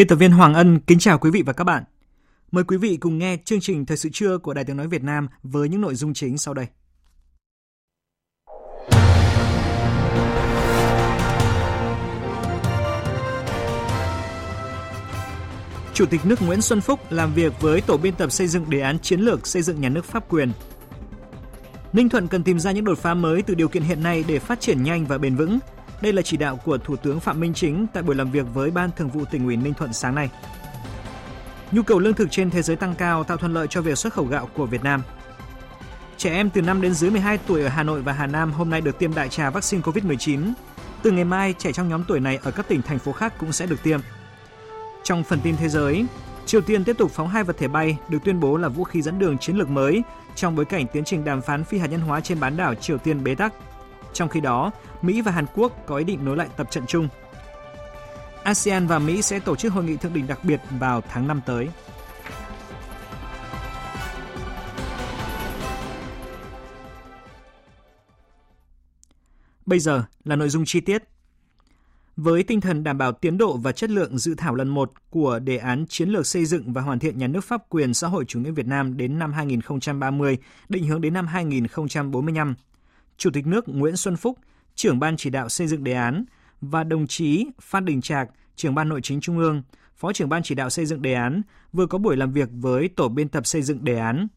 Biên tập viên Hoàng Ân kính chào quý vị và các bạn. Mời quý vị cùng nghe chương trình Thời sự trưa của Đài Tiếng Nói Việt Nam với những nội dung chính sau đây. Chủ tịch nước Nguyễn Xuân Phúc làm việc với tổ biên tập xây dựng đề án chiến lược xây dựng nhà nước pháp quyền. Ninh Thuận cần tìm ra những đột phá mới từ điều kiện hiện nay để phát triển nhanh và bền vững, đây là chỉ đạo của Thủ tướng Phạm Minh Chính tại buổi làm việc với Ban Thường vụ tỉnh ủy Ninh Thuận sáng nay. Nhu cầu lương thực trên thế giới tăng cao tạo thuận lợi cho việc xuất khẩu gạo của Việt Nam. Trẻ em từ 5 đến dưới 12 tuổi ở Hà Nội và Hà Nam hôm nay được tiêm đại trà vaccine COVID-19. Từ ngày mai, trẻ trong nhóm tuổi này ở các tỉnh thành phố khác cũng sẽ được tiêm. Trong phần tin thế giới, Triều Tiên tiếp tục phóng hai vật thể bay được tuyên bố là vũ khí dẫn đường chiến lược mới trong bối cảnh tiến trình đàm phán phi hạt nhân hóa trên bán đảo Triều Tiên bế tắc. Trong khi đó, Mỹ và Hàn Quốc có ý định nối lại tập trận chung. ASEAN và Mỹ sẽ tổ chức hội nghị thượng đỉnh đặc biệt vào tháng 5 tới. Bây giờ là nội dung chi tiết. Với tinh thần đảm bảo tiến độ và chất lượng dự thảo lần 1 của đề án chiến lược xây dựng và hoàn thiện nhà nước pháp quyền xã hội chủ nghĩa Việt Nam đến năm 2030, định hướng đến năm 2045, Chủ tịch nước Nguyễn Xuân Phúc, trưởng ban chỉ đạo xây dựng đề án và đồng chí Phan Đình Trạc, trưởng ban nội chính Trung ương, phó trưởng ban chỉ đạo xây dựng đề án vừa có buổi làm việc với tổ biên tập xây dựng đề án.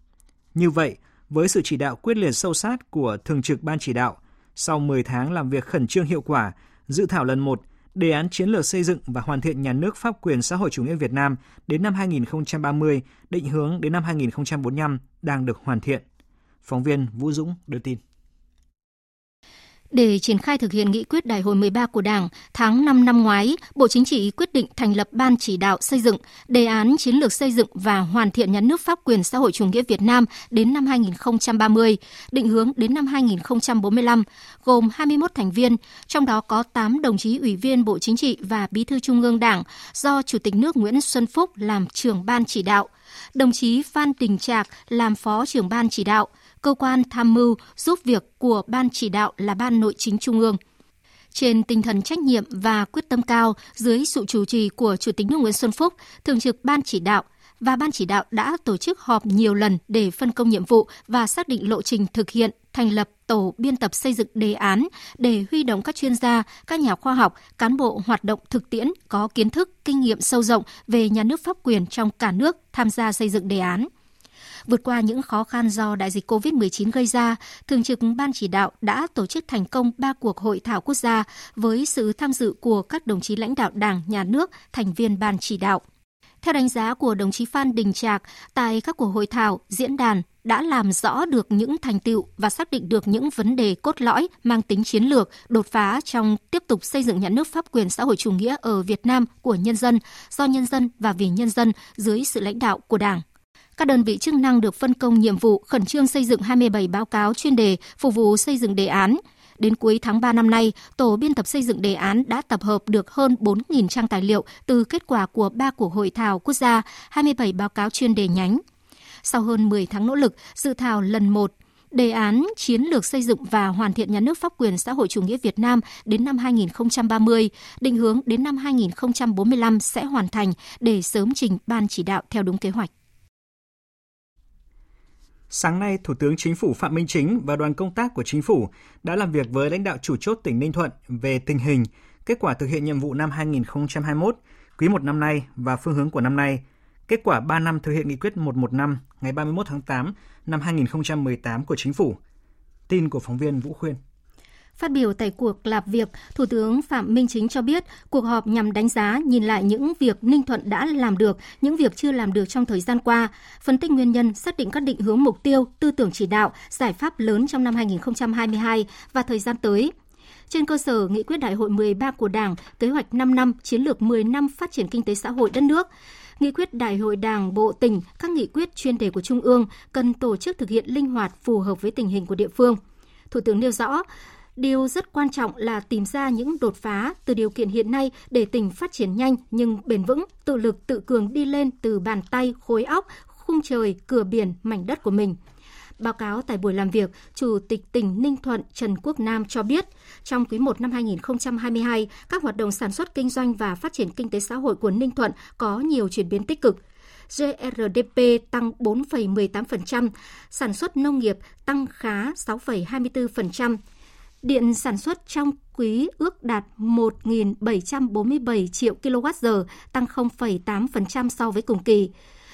Như vậy, với sự chỉ đạo quyết liệt sâu sát của thường trực ban chỉ đạo, sau 10 tháng làm việc khẩn trương hiệu quả, dự thảo lần 1 đề án chiến lược xây dựng và hoàn thiện nhà nước pháp quyền xã hội chủ nghĩa Việt Nam đến năm 2030, định hướng đến năm 2045 đang được hoàn thiện. Phóng viên Vũ Dũng đưa tin. Để triển khai thực hiện nghị quyết đại hội 13 của Đảng, tháng 5 năm ngoái, Bộ Chính trị quyết định thành lập Ban chỉ đạo xây dựng, đề án chiến lược xây dựng và hoàn thiện nhà nước pháp quyền xã hội chủ nghĩa Việt Nam đến năm 2030, định hướng đến năm 2045, gồm 21 thành viên, trong đó có 8 đồng chí ủy viên Bộ Chính trị và Bí thư Trung ương Đảng do Chủ tịch nước Nguyễn Xuân Phúc làm trưởng ban chỉ đạo, đồng chí Phan Đình Trạc làm phó trưởng ban chỉ đạo – cơ quan tham mưu giúp việc của Ban chỉ đạo là Ban Nội chính Trung ương. Trên tinh thần trách nhiệm và quyết tâm cao, dưới sự chủ trì của Chủ tịch nước Nguyễn Xuân Phúc, Thường trực Ban chỉ đạo và Ban chỉ đạo đã tổ chức họp nhiều lần để phân công nhiệm vụ và xác định lộ trình thực hiện thành lập tổ biên tập xây dựng đề án để huy động các chuyên gia, các nhà khoa học, cán bộ hoạt động thực tiễn có kiến thức, kinh nghiệm sâu rộng về nhà nước pháp quyền trong cả nước tham gia xây dựng đề án. Vượt qua những khó khăn do đại dịch COVID-19 gây ra, Thường trực Ban chỉ đạo đã tổ chức thành công 3 cuộc hội thảo quốc gia với sự tham dự của các đồng chí lãnh đạo Đảng, Nhà nước, thành viên Ban chỉ đạo. Theo đánh giá của đồng chí Phan Đình Trạc, tại các cuộc hội thảo, diễn đàn đã làm rõ được những thành tựu và xác định được những vấn đề cốt lõi mang tính chiến lược, đột phá trong tiếp tục xây dựng nhà nước pháp quyền xã hội chủ nghĩa ở Việt Nam của nhân dân, do nhân dân và vì nhân dân dưới sự lãnh đạo của Đảng. Các đơn vị chức năng được phân công nhiệm vụ khẩn trương xây dựng 27 báo cáo chuyên đề phục vụ xây dựng đề án. Đến cuối tháng 3 năm nay, tổ biên tập xây dựng đề án đã tập hợp được hơn 4.000 trang tài liệu từ kết quả của 3 cuộc hội thảo quốc gia, 27 báo cáo chuyên đề nhánh. Sau hơn 10 tháng nỗ lực, dự thảo lần 1 Đề án chiến lược xây dựng và hoàn thiện nhà nước pháp quyền xã hội chủ nghĩa Việt Nam đến năm 2030, định hướng đến năm 2045 sẽ hoàn thành để sớm trình ban chỉ đạo theo đúng kế hoạch. Sáng nay, Thủ tướng Chính phủ Phạm Minh Chính và đoàn công tác của Chính phủ đã làm việc với lãnh đạo chủ chốt tỉnh Ninh Thuận về tình hình, kết quả thực hiện nhiệm vụ năm 2021, quý 1 năm nay và phương hướng của năm nay, kết quả 3 năm thực hiện nghị quyết 115 ngày 31 tháng 8 năm 2018 của Chính phủ. Tin của phóng viên Vũ Khuyên. Phát biểu tại cuộc làm việc, Thủ tướng Phạm Minh Chính cho biết cuộc họp nhằm đánh giá, nhìn lại những việc Ninh Thuận đã làm được, những việc chưa làm được trong thời gian qua, phân tích nguyên nhân, xác định các định hướng mục tiêu, tư tưởng chỉ đạo, giải pháp lớn trong năm 2022 và thời gian tới. Trên cơ sở nghị quyết đại hội 13 của Đảng, kế hoạch 5 năm, chiến lược 10 năm phát triển kinh tế xã hội đất nước, nghị quyết đại hội đảng bộ tỉnh, các nghị quyết chuyên đề của Trung ương cần tổ chức thực hiện linh hoạt phù hợp với tình hình của địa phương. Thủ tướng nêu rõ, Điều rất quan trọng là tìm ra những đột phá từ điều kiện hiện nay để tỉnh phát triển nhanh nhưng bền vững, tự lực tự cường đi lên từ bàn tay, khối óc, khung trời, cửa biển, mảnh đất của mình. Báo cáo tại buổi làm việc, Chủ tịch tỉnh Ninh Thuận Trần Quốc Nam cho biết, trong quý 1 năm 2022, các hoạt động sản xuất kinh doanh và phát triển kinh tế xã hội của Ninh Thuận có nhiều chuyển biến tích cực. GRDP tăng 4,18%, sản xuất nông nghiệp tăng khá 6,24%, Điện sản xuất trong quý ước đạt 1.747 triệu kWh, tăng 0,8% so với cùng kỳ.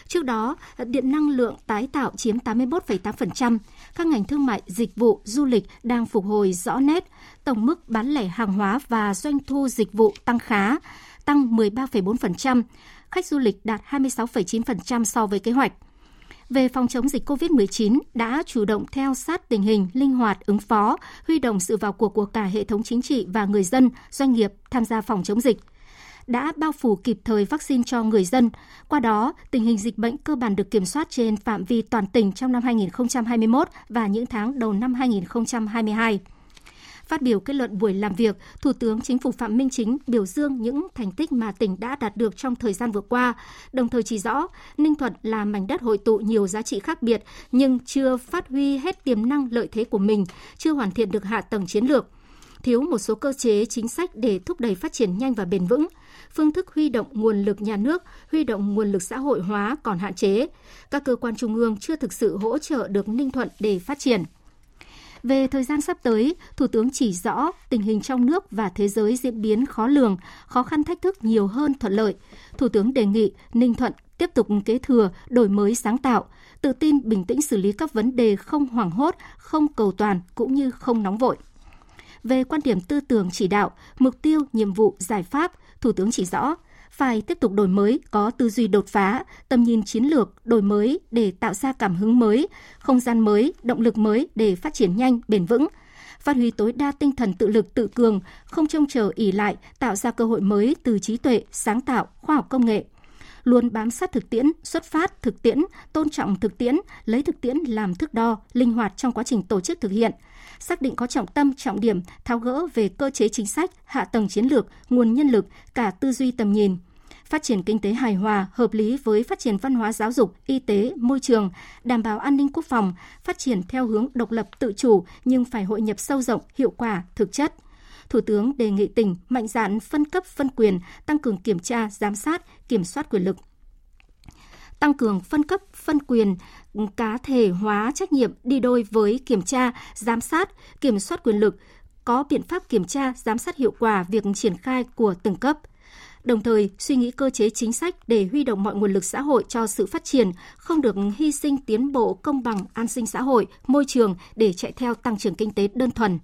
Trước đó, điện năng lượng tái tạo chiếm 81,8%. Các ngành thương mại, dịch vụ, du lịch đang phục hồi rõ nét. Tổng mức bán lẻ hàng hóa và doanh thu dịch vụ tăng khá, tăng 13,4%. Khách du lịch đạt 26,9% so với kế hoạch về phòng chống dịch COVID-19 đã chủ động theo sát tình hình, linh hoạt ứng phó, huy động sự vào cuộc của cả hệ thống chính trị và người dân, doanh nghiệp tham gia phòng chống dịch đã bao phủ kịp thời vaccine cho người dân. Qua đó, tình hình dịch bệnh cơ bản được kiểm soát trên phạm vi toàn tỉnh trong năm 2021 và những tháng đầu năm 2022. Phát biểu kết luận buổi làm việc, Thủ tướng Chính phủ Phạm Minh Chính biểu dương những thành tích mà tỉnh đã đạt được trong thời gian vừa qua, đồng thời chỉ rõ Ninh Thuận là mảnh đất hội tụ nhiều giá trị khác biệt nhưng chưa phát huy hết tiềm năng lợi thế của mình, chưa hoàn thiện được hạ tầng chiến lược thiếu một số cơ chế chính sách để thúc đẩy phát triển nhanh và bền vững. Phương thức huy động nguồn lực nhà nước, huy động nguồn lực xã hội hóa còn hạn chế. Các cơ quan trung ương chưa thực sự hỗ trợ được Ninh Thuận để phát triển. Về thời gian sắp tới, Thủ tướng chỉ rõ tình hình trong nước và thế giới diễn biến khó lường, khó khăn thách thức nhiều hơn thuận lợi. Thủ tướng đề nghị Ninh Thuận tiếp tục kế thừa, đổi mới sáng tạo, tự tin bình tĩnh xử lý các vấn đề không hoảng hốt, không cầu toàn cũng như không nóng vội. Về quan điểm tư tưởng chỉ đạo, mục tiêu, nhiệm vụ, giải pháp, Thủ tướng chỉ rõ phải tiếp tục đổi mới, có tư duy đột phá, tầm nhìn chiến lược, đổi mới để tạo ra cảm hứng mới, không gian mới, động lực mới để phát triển nhanh, bền vững phát huy tối đa tinh thần tự lực tự cường, không trông chờ ỉ lại, tạo ra cơ hội mới từ trí tuệ, sáng tạo, khoa học công nghệ. Luôn bám sát thực tiễn, xuất phát thực tiễn, tôn trọng thực tiễn, lấy thực tiễn làm thước đo, linh hoạt trong quá trình tổ chức thực hiện. Xác định có trọng tâm, trọng điểm, tháo gỡ về cơ chế chính sách, hạ tầng chiến lược, nguồn nhân lực, cả tư duy tầm nhìn – phát triển kinh tế hài hòa, hợp lý với phát triển văn hóa giáo dục, y tế, môi trường, đảm bảo an ninh quốc phòng, phát triển theo hướng độc lập tự chủ nhưng phải hội nhập sâu rộng, hiệu quả, thực chất. Thủ tướng đề nghị tỉnh mạnh dạn phân cấp phân quyền, tăng cường kiểm tra, giám sát, kiểm soát quyền lực. Tăng cường phân cấp, phân quyền, cá thể hóa trách nhiệm đi đôi với kiểm tra, giám sát, kiểm soát quyền lực, có biện pháp kiểm tra, giám sát hiệu quả việc triển khai của từng cấp – đồng thời suy nghĩ cơ chế chính sách để huy động mọi nguồn lực xã hội cho sự phát triển, không được hy sinh tiến bộ công bằng an sinh xã hội, môi trường để chạy theo tăng trưởng kinh tế đơn thuần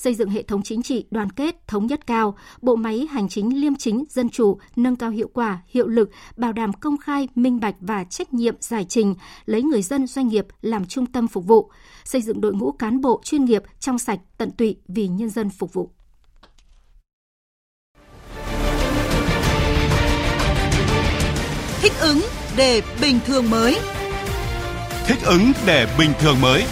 xây dựng hệ thống chính trị đoàn kết, thống nhất cao, bộ máy hành chính liêm chính, dân chủ, nâng cao hiệu quả, hiệu lực, bảo đảm công khai, minh bạch và trách nhiệm giải trình, lấy người dân doanh nghiệp làm trung tâm phục vụ, xây dựng đội ngũ cán bộ chuyên nghiệp trong sạch, tận tụy vì nhân dân phục vụ. Thích ứng để bình thường mới. Thích ứng để bình thường mới.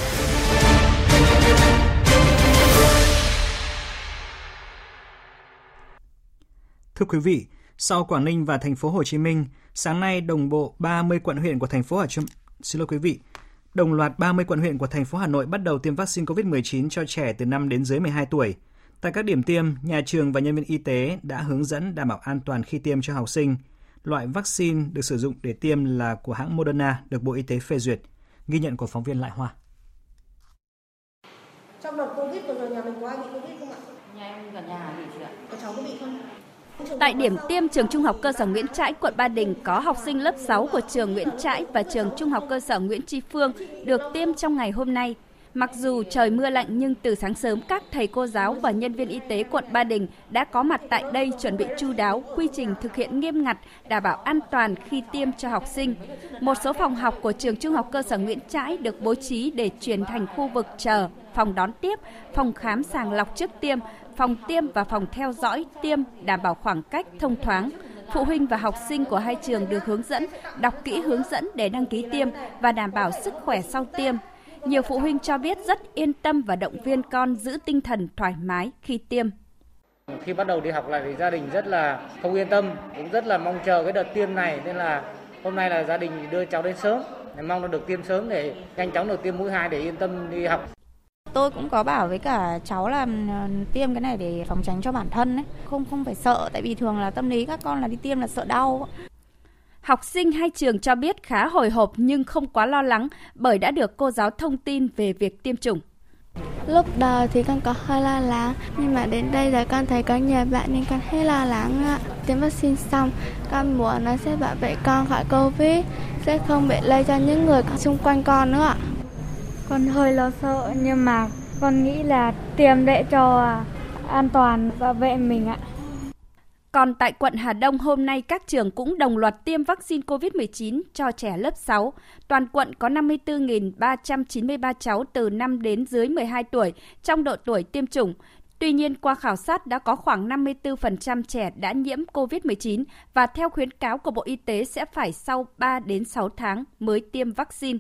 Thưa quý vị, sau Quảng Ninh và thành phố Hồ Chí Minh, sáng nay đồng bộ 30 quận huyện của thành phố Hà Nội xin lỗi quý vị, đồng loạt 30 quận huyện của thành phố Hà Nội bắt đầu tiêm vaccine COVID-19 cho trẻ từ 5 đến dưới 12 tuổi. Tại các điểm tiêm, nhà trường và nhân viên y tế đã hướng dẫn đảm bảo an toàn khi tiêm cho học sinh – Loại vaccine được sử dụng để tiêm là của hãng Moderna, được Bộ Y tế phê duyệt. Ghi nhận của phóng viên Lại Hoa. Trong đợt Covid vừa rồi nhà mình có ai bị Covid không ạ? Nhà em gần nhà bị chị ạ. Có cháu có bị không? Tại điểm tiêm trường Trung học cơ sở Nguyễn Trãi, quận Ba Đình có học sinh lớp 6 của trường Nguyễn Trãi và trường Trung học cơ sở Nguyễn Tri Phương được tiêm trong ngày hôm nay. Mặc dù trời mưa lạnh nhưng từ sáng sớm các thầy cô giáo và nhân viên y tế quận Ba Đình đã có mặt tại đây chuẩn bị chu đáo, quy trình thực hiện nghiêm ngặt, đảm bảo an toàn khi tiêm cho học sinh. Một số phòng học của trường Trung học cơ sở Nguyễn Trãi được bố trí để chuyển thành khu vực chờ, phòng đón tiếp, phòng khám sàng lọc trước tiêm, phòng tiêm và phòng theo dõi tiêm đảm bảo khoảng cách thông thoáng. Phụ huynh và học sinh của hai trường được hướng dẫn, đọc kỹ hướng dẫn để đăng ký tiêm và đảm bảo sức khỏe sau tiêm. Nhiều phụ huynh cho biết rất yên tâm và động viên con giữ tinh thần thoải mái khi tiêm. Khi bắt đầu đi học lại thì gia đình rất là không yên tâm, cũng rất là mong chờ cái đợt tiêm này nên là hôm nay là gia đình đưa cháu đến sớm, mong nó được tiêm sớm để nhanh chóng được tiêm mũi 2 để yên tâm đi học. Tôi cũng có bảo với cả cháu là tiêm cái này để phòng tránh cho bản thân ấy, không không phải sợ tại vì thường là tâm lý các con là đi tiêm là sợ đau. Học sinh hai trường cho biết khá hồi hộp nhưng không quá lo lắng bởi đã được cô giáo thông tin về việc tiêm chủng. Lúc đầu thì con có hơi lo lắng, nhưng mà đến đây rồi con thấy có nhiều bạn nên con hết lo lắng ạ. Tiêm vaccine xong, con muốn nó sẽ bảo vệ con khỏi Covid, sẽ không bị lây cho những người xung quanh con nữa ạ. Con hơi lo sợ nhưng mà con nghĩ là tiêm để cho à, an toàn bảo vệ mình ạ. Còn tại quận Hà Đông hôm nay các trường cũng đồng loạt tiêm vaccine COVID-19 cho trẻ lớp 6. Toàn quận có 54.393 cháu từ 5 đến dưới 12 tuổi trong độ tuổi tiêm chủng. Tuy nhiên, qua khảo sát đã có khoảng 54% trẻ đã nhiễm COVID-19 và theo khuyến cáo của Bộ Y tế sẽ phải sau 3 đến 6 tháng mới tiêm vaccine.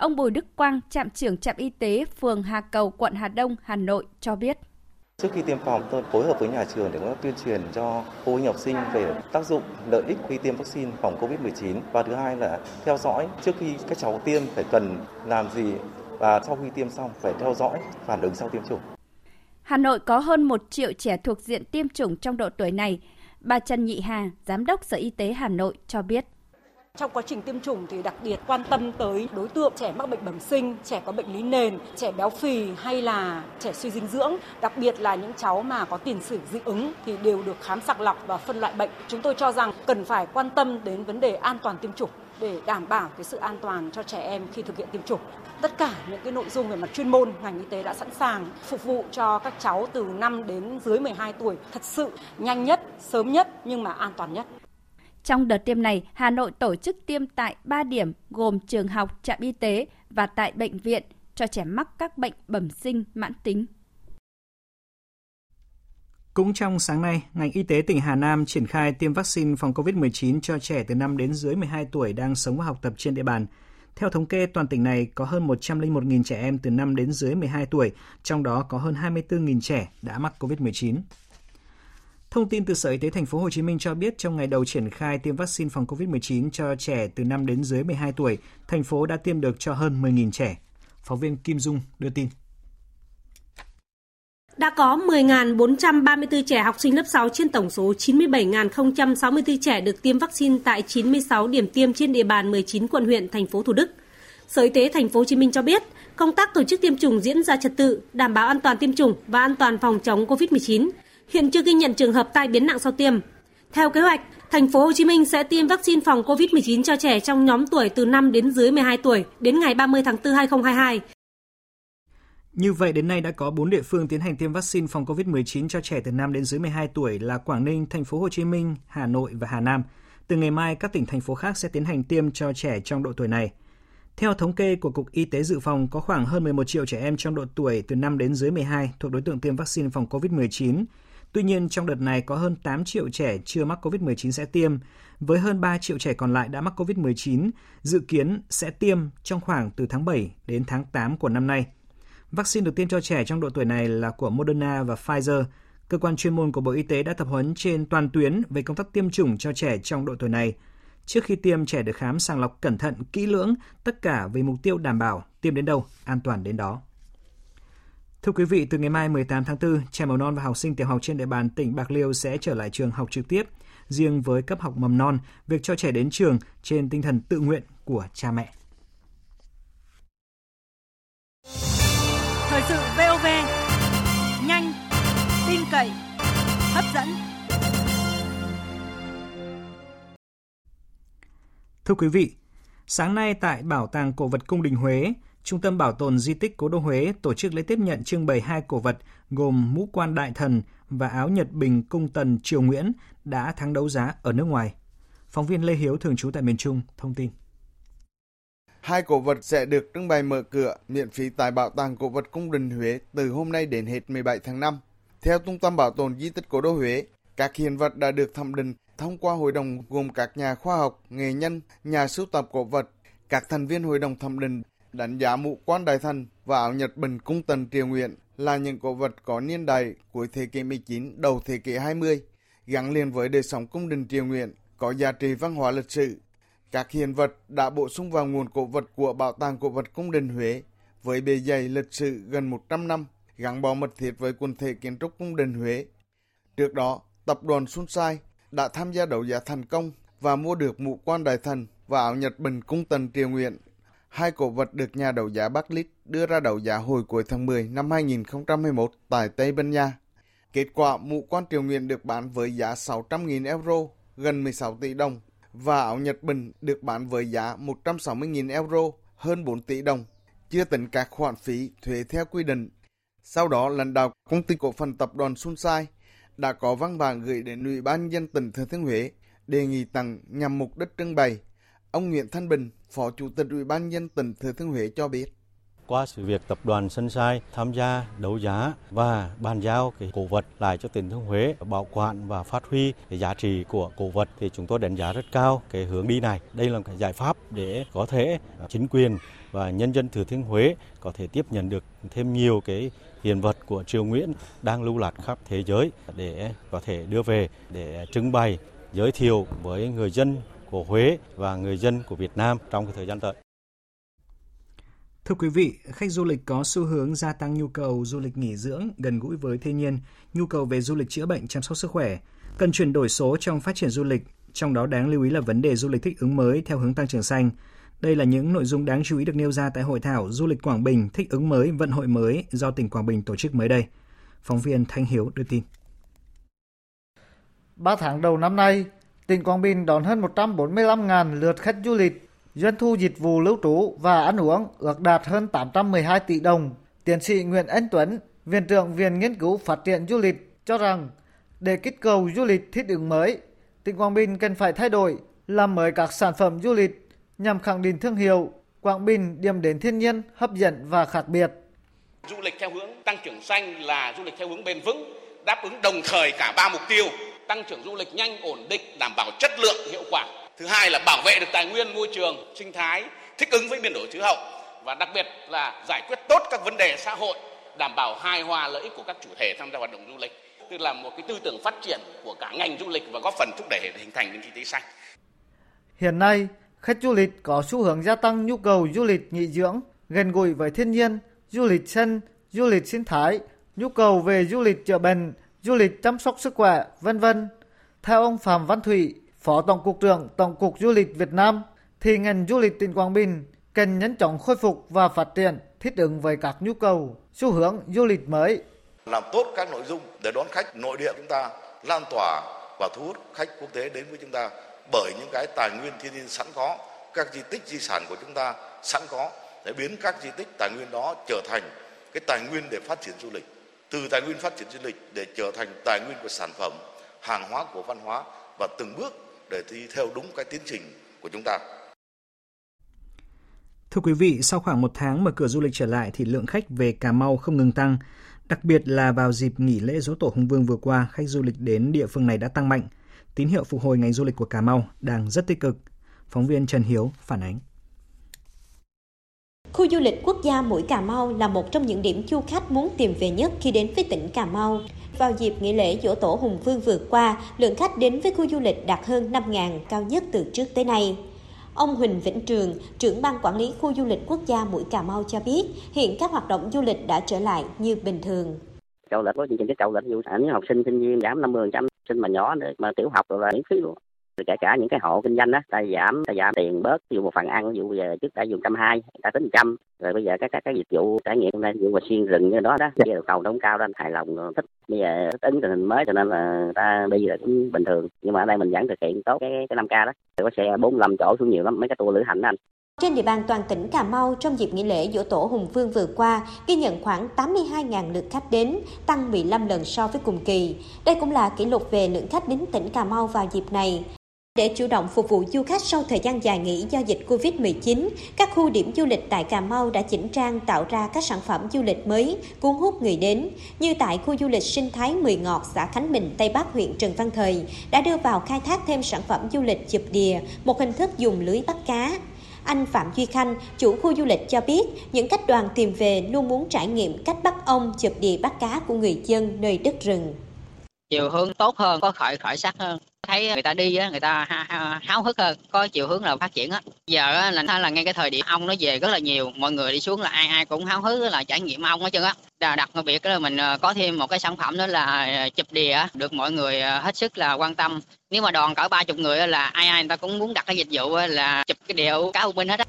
Ông Bùi Đức Quang, trạm trưởng trạm y tế phường Hà Cầu, quận Hà Đông, Hà Nội cho biết. Trước khi tiêm phòng, tôi phối hợp với nhà trường để có tuyên truyền cho phụ huynh học sinh về tác dụng, lợi ích khi tiêm vaccine phòng COVID-19. Và thứ hai là theo dõi trước khi các cháu tiêm phải cần làm gì và sau khi tiêm xong phải theo dõi phản ứng sau tiêm chủng. Hà Nội có hơn 1 triệu trẻ thuộc diện tiêm chủng trong độ tuổi này. Bà Trần Nhị Hà, Giám đốc Sở Y tế Hà Nội cho biết. Trong quá trình tiêm chủng thì đặc biệt quan tâm tới đối tượng trẻ mắc bệnh bẩm sinh, trẻ có bệnh lý nền, trẻ béo phì hay là trẻ suy dinh dưỡng, đặc biệt là những cháu mà có tiền sử dị ứng thì đều được khám sàng lọc và phân loại bệnh. Chúng tôi cho rằng cần phải quan tâm đến vấn đề an toàn tiêm chủng để đảm bảo cái sự an toàn cho trẻ em khi thực hiện tiêm chủng. Tất cả những cái nội dung về mặt chuyên môn ngành y tế đã sẵn sàng phục vụ cho các cháu từ 5 đến dưới 12 tuổi thật sự nhanh nhất, sớm nhất nhưng mà an toàn nhất. Trong đợt tiêm này, Hà Nội tổ chức tiêm tại 3 điểm gồm trường học, trạm y tế và tại bệnh viện cho trẻ mắc các bệnh bẩm sinh mãn tính. Cũng trong sáng nay, ngành y tế tỉnh Hà Nam triển khai tiêm vaccine phòng COVID-19 cho trẻ từ 5 đến dưới 12 tuổi đang sống và học tập trên địa bàn. Theo thống kê, toàn tỉnh này có hơn 101.000 trẻ em từ 5 đến dưới 12 tuổi, trong đó có hơn 24.000 trẻ đã mắc COVID-19. Thông tin từ Sở Y tế thành phố Hồ Chí Minh cho biết trong ngày đầu triển khai tiêm vaccine phòng COVID-19 cho trẻ từ 5 đến dưới 12 tuổi, thành phố đã tiêm được cho hơn 10.000 trẻ. Phóng viên Kim Dung đưa tin. Đã có 10.434 trẻ học sinh lớp 6 trên tổng số 97.064 trẻ được tiêm vaccine tại 96 điểm tiêm trên địa bàn 19 quận huyện thành phố Thủ Đức. Sở Y tế thành phố Hồ Chí Minh cho biết, công tác tổ chức tiêm chủng diễn ra trật tự, đảm bảo an toàn tiêm chủng và an toàn phòng chống COVID-19 hiện chưa ghi nhận trường hợp tai biến nặng sau tiêm. Theo kế hoạch, thành phố Hồ Chí Minh sẽ tiêm vaccine phòng COVID-19 cho trẻ trong nhóm tuổi từ 5 đến dưới 12 tuổi đến ngày 30 tháng 4 2022. Như vậy đến nay đã có 4 địa phương tiến hành tiêm vaccine phòng COVID-19 cho trẻ từ 5 đến dưới 12 tuổi là Quảng Ninh, thành phố Hồ Chí Minh, Hà Nội và Hà Nam. Từ ngày mai các tỉnh thành phố khác sẽ tiến hành tiêm cho trẻ trong độ tuổi này. Theo thống kê của Cục Y tế Dự phòng, có khoảng hơn 11 triệu trẻ em trong độ tuổi từ 5 đến dưới 12 thuộc đối tượng tiêm vaccine phòng COVID-19. Tuy nhiên, trong đợt này có hơn 8 triệu trẻ chưa mắc COVID-19 sẽ tiêm, với hơn 3 triệu trẻ còn lại đã mắc COVID-19, dự kiến sẽ tiêm trong khoảng từ tháng 7 đến tháng 8 của năm nay. Vaccine được tiêm cho trẻ trong độ tuổi này là của Moderna và Pfizer. Cơ quan chuyên môn của Bộ Y tế đã tập huấn trên toàn tuyến về công tác tiêm chủng cho trẻ trong độ tuổi này. Trước khi tiêm, trẻ được khám sàng lọc cẩn thận, kỹ lưỡng, tất cả với mục tiêu đảm bảo tiêm đến đâu, an toàn đến đó. Thưa quý vị, từ ngày mai 18 tháng 4, trẻ mầm non và học sinh tiểu học trên địa bàn tỉnh Bạc Liêu sẽ trở lại trường học trực tiếp. Riêng với cấp học mầm non, việc cho trẻ đến trường trên tinh thần tự nguyện của cha mẹ. Thời sự VOV, nhanh, tin cậy, hấp dẫn. Thưa quý vị, sáng nay tại Bảo tàng Cổ vật Cung đình Huế, Trung tâm Bảo tồn Di tích Cố đô Huế tổ chức lễ tiếp nhận trưng bày hai cổ vật gồm mũ quan đại thần và áo Nhật Bình cung tần Triều Nguyễn đã thắng đấu giá ở nước ngoài. Phóng viên Lê Hiếu thường trú tại miền Trung thông tin. Hai cổ vật sẽ được trưng bày mở cửa miễn phí tại Bảo tàng Cổ vật Cung đình Huế từ hôm nay đến hết 17 tháng 5. Theo Trung tâm Bảo tồn Di tích Cố đô Huế, các hiện vật đã được thẩm định thông qua hội đồng gồm các nhà khoa học, nghệ nhân, nhà sưu tập cổ vật. Các thành viên hội đồng thẩm định đánh giá mũ quan đại thần và áo Nhật Bình cung tần triều nguyện là những cổ vật có niên đại cuối thế kỷ 19 đầu thế kỷ 20, gắn liền với đời sống cung đình triều nguyện, có giá trị văn hóa lịch sử. Các hiện vật đã bổ sung vào nguồn cổ vật của Bảo tàng Cổ vật Cung đình Huế với bề dày lịch sử gần 100 năm, gắn bó mật thiết với quần thể kiến trúc Cung đình Huế. Trước đó, tập đoàn Sun Sai đã tham gia đấu giá thành công và mua được mũ quan đại thần và áo Nhật Bình cung tần triều nguyện. Hai cổ vật được nhà đấu giá Barclays đưa ra đấu giá hồi cuối tháng 10 năm 2021 tại Tây Ban Nha. Kết quả, mũ quan triều nguyện được bán với giá 600.000 euro, gần 16 tỷ đồng, và áo Nhật Bình được bán với giá 160.000 euro, hơn 4 tỷ đồng, chưa tính các khoản phí thuế theo quy định. Sau đó, lãnh đạo công ty cổ phần tập đoàn Sun Sai đã có văn bản gửi đến Ủy ban dân tỉnh Thừa Thiên Huế đề nghị tặng nhằm mục đích trưng bày. Ông Nguyễn Thanh Bình, Phó Chủ tịch Ủy ban nhân tỉnh Thừa Thiên Huế cho biết qua sự việc, tập đoàn Sunshine tham gia đấu giá và bàn giao cái cổ vật lại cho tỉnh Thừa Thiên Huế, bảo quản và phát huy cái giá trị của cổ vật thì chúng tôi đánh giá rất cao cái hướng đi này. Đây là một cái giải pháp để có thể à, chính quyền và nhân dân Thừa Thiên Huế có thể tiếp nhận được thêm nhiều cái hiện vật của Triều Nguyễn đang lưu lạc khắp thế giới để có thể đưa về để trưng bày, giới thiệu với người dân của Huế và người dân của Việt Nam trong cái thời gian tới. Thưa quý vị, khách du lịch có xu hướng gia tăng nhu cầu du lịch nghỉ dưỡng gần gũi với thiên nhiên, nhu cầu về du lịch chữa bệnh chăm sóc sức khỏe, cần chuyển đổi số trong phát triển du lịch, trong đó đáng lưu ý là vấn đề du lịch thích ứng mới theo hướng tăng trưởng xanh. Đây là những nội dung đáng chú ý được nêu ra tại hội thảo Du lịch Quảng Bình thích ứng mới, vận hội mới do tỉnh Quảng Bình tổ chức mới đây. Phóng viên Thanh Hiếu đưa tin. 3 tháng đầu năm nay, tỉnh Quảng Bình đón hơn 145.000 lượt khách du lịch Doanh thu dịch vụ lưu trú và ăn uống ước đạt hơn 812 tỷ đồng. Tiến sĩ Nguyễn Anh Tuấn, Viện trưởng Viện Nghiên cứu Phát triển Du lịch cho rằng để kích cầu du lịch thích ứng mới, tỉnh Quảng Bình cần phải thay đổi, làm mới các sản phẩm du lịch nhằm khẳng định thương hiệu Quảng Bình điểm đến thiên nhiên hấp dẫn và khác biệt. Du lịch theo hướng tăng trưởng xanh là du lịch theo hướng bền vững, đáp ứng đồng thời cả ba mục tiêu tăng trưởng du lịch nhanh, ổn định, đảm bảo chất lượng, hiệu quả. Thứ hai là bảo vệ được tài nguyên môi trường sinh thái thích ứng với biến đổi khí hậu. Và đặc biệt là giải quyết tốt các vấn đề xã hội đảm bảo hài hòa lợi ích của các chủ thể tham gia hoạt động du lịch tức là một cái tư tưởng phát triển của cả ngành du lịch và góp phần thúc đẩy hình thành nền kinh tế xanh. Hiện nay khách du lịch có xu hướng gia tăng nhu cầu du lịch nghỉ dưỡng gần gũi với thiên nhiên du lịch sân du lịch sinh thái nhu cầu về du lịch chữa bệnh du lịch chăm sóc sức khỏe vân vân theo ông Phạm Văn Thủy Phó Tổng cục trưởng Tổng cục Du lịch Việt Nam thì ngành du lịch tỉnh Quảng Bình cần nhanh chóng khôi phục và phát triển thích ứng với các nhu cầu, xu hướng du lịch mới. Làm tốt các nội dung để đón khách nội địa chúng ta lan tỏa và thu hút khách quốc tế đến với chúng ta bởi những cái tài nguyên thiên nhiên sẵn có, các di tích di sản của chúng ta sẵn có để biến các di tích tài nguyên đó trở thành cái tài nguyên để phát triển du lịch. Từ tài nguyên phát triển du lịch để trở thành tài nguyên của sản phẩm, hàng hóa của văn hóa và từng bước để đi theo đúng cái tiến trình của chúng ta. Thưa quý vị, sau khoảng một tháng mở cửa du lịch trở lại thì lượng khách về Cà Mau không ngừng tăng. Đặc biệt là vào dịp nghỉ lễ dỗ tổ Hùng Vương vừa qua, khách du lịch đến địa phương này đã tăng mạnh. Tín hiệu phục hồi ngành du lịch của Cà Mau đang rất tích cực. Phóng viên Trần Hiếu phản ánh. Khu du lịch quốc gia Mũi Cà Mau là một trong những điểm du khách muốn tìm về nhất khi đến với tỉnh Cà Mau. Vào dịp nghỉ lễ dỗ tổ Hùng Vương vừa qua, lượng khách đến với khu du lịch đạt hơn 5.000, cao nhất từ trước tới nay. Ông Huỳnh Vĩnh Trường, trưởng ban quản lý khu du lịch quốc gia Mũi Cà Mau cho biết, hiện các hoạt động du lịch đã trở lại như bình thường. Châu lịch có chương trình cái châu lịch du ảnh học sinh sinh viên giảm 50% sinh mà nhỏ nữa mà tiểu học rồi là miễn phí luôn kể cả những cái hộ kinh doanh đó ta giảm ta giảm tiền bớt ví dụ một phần ăn ví dụ giờ trước ta dùng trăm hai ta tính trăm. Rồi bây giờ các các cái dịch vụ trải nghiệm hôm nay ví dụ mà xuyên rừng như đó đó bây giờ cầu nó cao đó hài lòng thích. Bây giờ thích ứng tình hình mới cho nên là ta bây giờ cũng bình thường. Nhưng mà ở đây mình vẫn thực hiện tốt cái cái năm k đó. Rồi có xe 45 chỗ xuống nhiều lắm mấy cái tour lữ hành đó anh. Trên địa bàn toàn tỉnh Cà Mau trong dịp nghỉ lễ Dỗ Tổ Hùng Vương vừa qua, ghi nhận khoảng 82.000 lượt khách đến, tăng 15 lần so với cùng kỳ. Đây cũng là kỷ lục về lượng khách đến tỉnh Cà Mau vào dịp này. Để chủ động phục vụ du khách sau thời gian dài nghỉ do dịch Covid-19, các khu điểm du lịch tại Cà Mau đã chỉnh trang tạo ra các sản phẩm du lịch mới, cuốn hút người đến, như tại khu du lịch sinh thái Mười Ngọt, xã Khánh Bình, Tây Bắc, huyện Trần Văn Thời, đã đưa vào khai thác thêm sản phẩm du lịch chụp đìa, một hình thức dùng lưới bắt cá. Anh Phạm Duy Khanh, chủ khu du lịch cho biết, những khách đoàn tìm về luôn muốn trải nghiệm cách bắt ong chụp đìa bắt cá của người dân nơi đất rừng. Chiều hướng tốt hơn, có khởi khởi sắc hơn. Thấy người ta đi á người ta háo hức hơn có chiều hướng là phát triển á. Giờ là là ngay cái thời điểm ong nó về rất là nhiều mọi người đi xuống là ai ai cũng háo hức là trải nghiệm ong hết trơn á. Đặc biệt là mình ờ, có thêm một cái sản phẩm đó là ờ, chụp đìa được mọi người ờ, hết sức là quan tâm. Nếu mà đoàn cỡ ba chục người là ai ai người ta cũng muốn đặt cái dịch vụ là chụp cái điệu cá u minh hết á.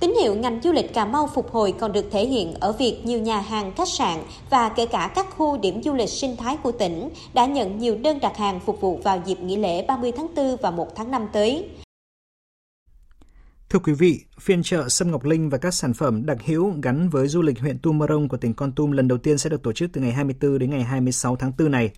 Tín hiệu ngành du lịch Cà Mau phục hồi còn được thể hiện ở việc nhiều nhà hàng, khách sạn và kể cả các khu điểm du lịch sinh thái của tỉnh đã nhận nhiều đơn đặt hàng phục vụ vào dịp nghỉ lễ 30 tháng 4 và 1 tháng 5 tới. Thưa quý vị, phiên chợ Sâm Ngọc Linh và các sản phẩm đặc hữu gắn với du lịch huyện Tumorong của tỉnh Con Tum lần đầu tiên sẽ được tổ chức từ ngày 24 đến ngày 26 tháng 4 này.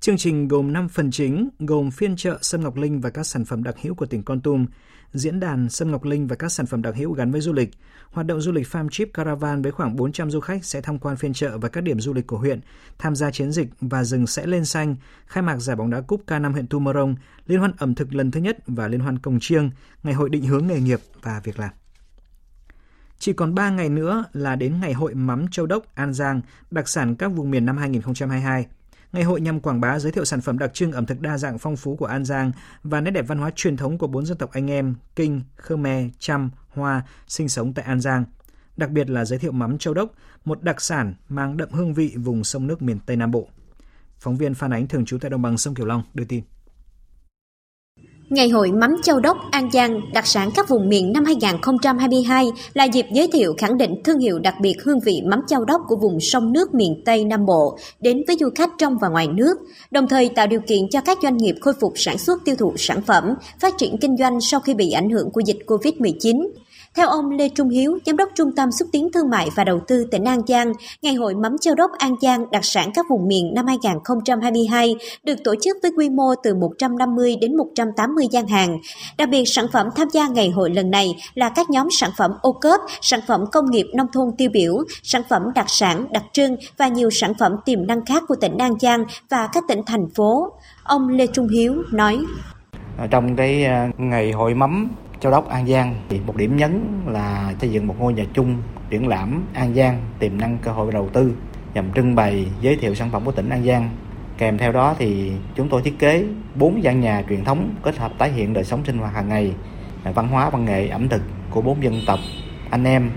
Chương trình gồm 5 phần chính, gồm phiên chợ Sâm Ngọc Linh và các sản phẩm đặc hữu của tỉnh Con Tum, diễn đàn Sâm Ngọc Linh và các sản phẩm đặc hữu gắn với du lịch, hoạt động du lịch Farm Trip Caravan với khoảng 400 du khách sẽ tham quan phiên chợ và các điểm du lịch của huyện, tham gia chiến dịch và rừng sẽ lên xanh, khai mạc giải bóng đá cúp K5 huyện Tumorong, liên hoan ẩm thực lần thứ nhất và liên hoan cồng chiêng, ngày hội định hướng nghề nghiệp và việc làm. Chỉ còn 3 ngày nữa là đến ngày hội mắm Châu Đốc An Giang, đặc sản các vùng miền năm 2022. Ngày hội nhằm quảng bá giới thiệu sản phẩm đặc trưng ẩm thực đa dạng phong phú của An Giang và nét đẹp văn hóa truyền thống của bốn dân tộc anh em Kinh, Khmer, Chăm, Hoa sinh sống tại An Giang. Đặc biệt là giới thiệu mắm châu đốc, một đặc sản mang đậm hương vị vùng sông nước miền Tây Nam Bộ. Phóng viên Phan Ánh thường trú tại đồng bằng sông Kiều Long đưa tin. Ngày hội mắm châu đốc An Giang đặc sản các vùng miền năm 2022 là dịp giới thiệu khẳng định thương hiệu đặc biệt hương vị mắm châu đốc của vùng sông nước miền Tây Nam Bộ đến với du khách trong và ngoài nước, đồng thời tạo điều kiện cho các doanh nghiệp khôi phục sản xuất tiêu thụ sản phẩm, phát triển kinh doanh sau khi bị ảnh hưởng của dịch COVID-19. Theo ông Lê Trung Hiếu, Giám đốc Trung tâm Xúc tiến Thương mại và Đầu tư tỉnh An Giang, Ngày hội mắm châu đốc An Giang đặc sản các vùng miền năm 2022 được tổ chức với quy mô từ 150 đến 180 gian hàng. Đặc biệt, sản phẩm tham gia ngày hội lần này là các nhóm sản phẩm ô cốp, sản phẩm công nghiệp nông thôn tiêu biểu, sản phẩm đặc sản, đặc trưng và nhiều sản phẩm tiềm năng khác của tỉnh An Giang và các tỉnh thành phố. Ông Lê Trung Hiếu nói. Trong cái à, ngày hội mắm Châu Đốc An Giang. Thì một điểm nhấn là xây dựng một ngôi nhà chung, triển lãm An Giang, tiềm năng cơ hội đầu tư, nhằm trưng bày, giới thiệu sản phẩm của tỉnh An Giang. Kèm theo đó thì chúng tôi thiết kế bốn gian nhà truyền thống kết hợp tái hiện đời sống sinh hoạt hàng ngày, văn hóa, văn nghệ, ẩm thực của bốn dân tộc, anh em,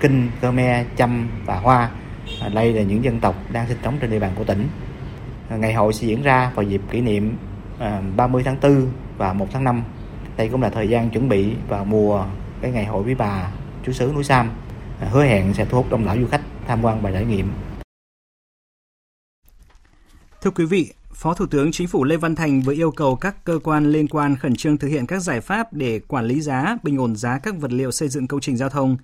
kinh, khmer, chăm và hoa. Đây là những dân tộc đang sinh sống trên địa bàn của tỉnh. Ngày hội sẽ diễn ra vào dịp kỷ niệm à, 30 tháng 4 và 1 tháng 5 đây cũng là thời gian chuẩn bị vào mùa cái ngày hội với bà chú xứ núi Sam à, hứa hẹn sẽ thu hút đông đảo du khách tham quan và trải nghiệm. Thưa quý vị, Phó Thủ tướng Chính phủ Lê Văn Thành vừa yêu cầu các cơ quan liên quan khẩn trương thực hiện các giải pháp để quản lý giá, bình ổn giá các vật liệu xây dựng công trình giao thông,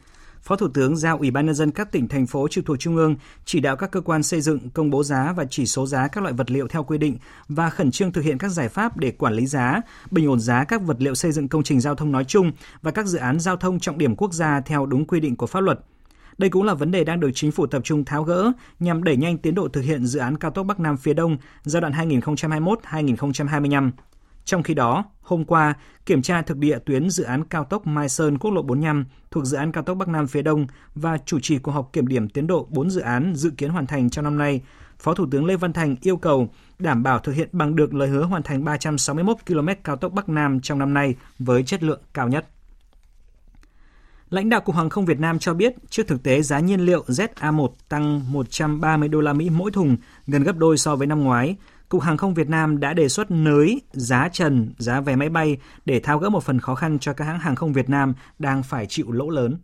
Phó Thủ tướng giao Ủy ban nhân dân các tỉnh thành phố trực thuộc trung ương chỉ đạo các cơ quan xây dựng công bố giá và chỉ số giá các loại vật liệu theo quy định và khẩn trương thực hiện các giải pháp để quản lý giá, bình ổn giá các vật liệu xây dựng công trình giao thông nói chung và các dự án giao thông trọng điểm quốc gia theo đúng quy định của pháp luật. Đây cũng là vấn đề đang được chính phủ tập trung tháo gỡ nhằm đẩy nhanh tiến độ thực hiện dự án cao tốc Bắc Nam phía Đông giai đoạn 2021-2025. Trong khi đó, hôm qua, kiểm tra thực địa tuyến dự án cao tốc Mai Sơn quốc lộ 45 thuộc dự án cao tốc Bắc Nam phía Đông và chủ trì cuộc họp kiểm điểm tiến độ 4 dự án dự kiến hoàn thành trong năm nay, Phó Thủ tướng Lê Văn Thành yêu cầu đảm bảo thực hiện bằng được lời hứa hoàn thành 361 km cao tốc Bắc Nam trong năm nay với chất lượng cao nhất. Lãnh đạo Cục Hàng không Việt Nam cho biết, trước thực tế giá nhiên liệu ZA1 tăng 130 đô la Mỹ mỗi thùng, gần gấp đôi so với năm ngoái, Cục Hàng không Việt Nam đã đề xuất nới giá trần, giá vé máy bay để tháo gỡ một phần khó khăn cho các hãng hàng không Việt Nam đang phải chịu lỗ lớn.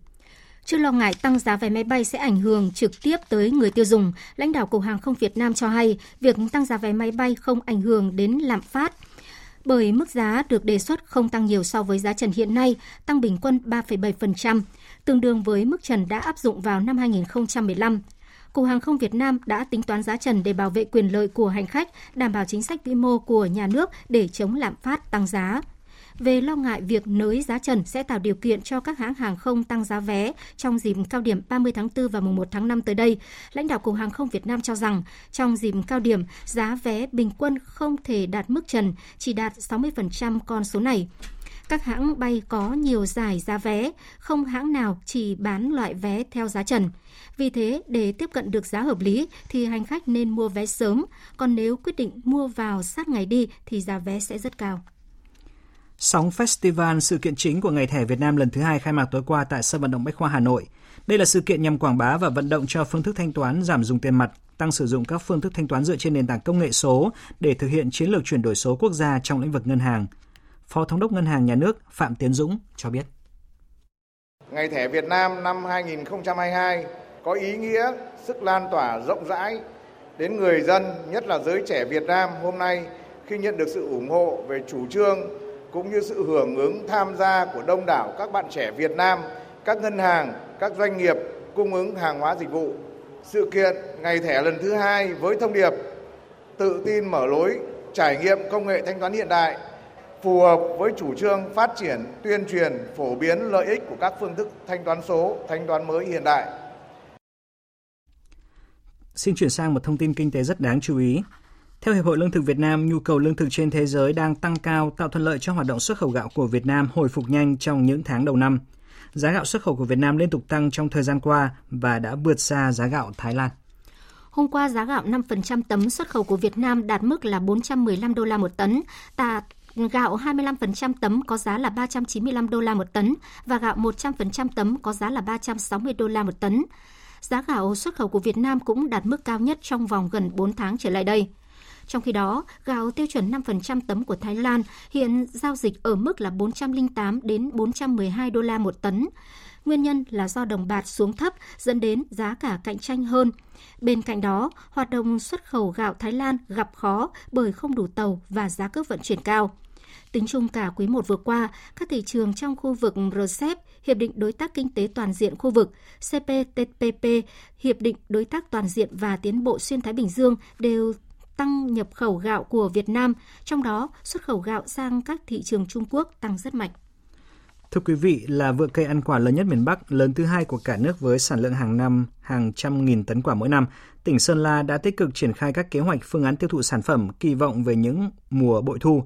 Trước lo ngại tăng giá vé máy bay sẽ ảnh hưởng trực tiếp tới người tiêu dùng, lãnh đạo Cục Hàng không Việt Nam cho hay việc tăng giá vé máy bay không ảnh hưởng đến lạm phát. bởi mức giá được đề xuất không tăng nhiều so với giá trần hiện nay, tăng bình quân 3,7%, tương đương với mức trần đã áp dụng vào năm 2015. Cục Hàng không Việt Nam đã tính toán giá trần để bảo vệ quyền lợi của hành khách, đảm bảo chính sách vĩ mô của nhà nước để chống lạm phát tăng giá về lo ngại việc nới giá trần sẽ tạo điều kiện cho các hãng hàng không tăng giá vé trong dịp cao điểm 30 tháng 4 và mùng 1 tháng 5 tới đây. Lãnh đạo Cục Hàng không Việt Nam cho rằng trong dịp cao điểm, giá vé bình quân không thể đạt mức trần, chỉ đạt 60% con số này. Các hãng bay có nhiều giải giá vé, không hãng nào chỉ bán loại vé theo giá trần. Vì thế, để tiếp cận được giá hợp lý thì hành khách nên mua vé sớm, còn nếu quyết định mua vào sát ngày đi thì giá vé sẽ rất cao. Sóng Festival, sự kiện chính của Ngày thẻ Việt Nam lần thứ hai khai mạc tối qua tại sân vận động Bách Khoa Hà Nội. Đây là sự kiện nhằm quảng bá và vận động cho phương thức thanh toán giảm dùng tiền mặt, tăng sử dụng các phương thức thanh toán dựa trên nền tảng công nghệ số để thực hiện chiến lược chuyển đổi số quốc gia trong lĩnh vực ngân hàng. Phó Thống đốc Ngân hàng Nhà nước Phạm Tiến Dũng cho biết. Ngày thẻ Việt Nam năm 2022 có ý nghĩa, sức lan tỏa rộng rãi đến người dân, nhất là giới trẻ Việt Nam hôm nay khi nhận được sự ủng hộ về chủ trương cũng như sự hưởng ứng tham gia của đông đảo các bạn trẻ Việt Nam, các ngân hàng, các doanh nghiệp cung ứng hàng hóa dịch vụ. Sự kiện ngày thẻ lần thứ hai với thông điệp tự tin mở lối trải nghiệm công nghệ thanh toán hiện đại phù hợp với chủ trương phát triển, tuyên truyền, phổ biến lợi ích của các phương thức thanh toán số, thanh toán mới hiện đại. Xin chuyển sang một thông tin kinh tế rất đáng chú ý. Theo Hiệp hội Lương thực Việt Nam, nhu cầu lương thực trên thế giới đang tăng cao, tạo thuận lợi cho hoạt động xuất khẩu gạo của Việt Nam hồi phục nhanh trong những tháng đầu năm. Giá gạo xuất khẩu của Việt Nam liên tục tăng trong thời gian qua và đã vượt xa giá gạo Thái Lan. Hôm qua, giá gạo 5% tấm xuất khẩu của Việt Nam đạt mức là 415 đô la một tấn, đạt gạo 25% tấm có giá là 395 đô la một tấn và gạo 100% tấm có giá là 360 đô la một tấn. Giá gạo xuất khẩu của Việt Nam cũng đạt mức cao nhất trong vòng gần 4 tháng trở lại đây. Trong khi đó, gạo tiêu chuẩn 5% tấm của Thái Lan hiện giao dịch ở mức là 408 đến 412 đô la một tấn. Nguyên nhân là do đồng bạc xuống thấp dẫn đến giá cả cạnh tranh hơn. Bên cạnh đó, hoạt động xuất khẩu gạo Thái Lan gặp khó bởi không đủ tàu và giá cước vận chuyển cao. Tính chung cả quý 1 vừa qua, các thị trường trong khu vực RCEP, Hiệp định Đối tác Kinh tế Toàn diện khu vực, CPTPP, Hiệp định Đối tác Toàn diện và Tiến bộ Xuyên Thái Bình Dương đều tăng nhập khẩu gạo của Việt Nam, trong đó xuất khẩu gạo sang các thị trường Trung Quốc tăng rất mạnh. Thưa quý vị, là vựa cây ăn quả lớn nhất miền Bắc, lớn thứ hai của cả nước với sản lượng hàng năm hàng trăm nghìn tấn quả mỗi năm, tỉnh Sơn La đã tích cực triển khai các kế hoạch phương án tiêu thụ sản phẩm kỳ vọng về những mùa bội thu.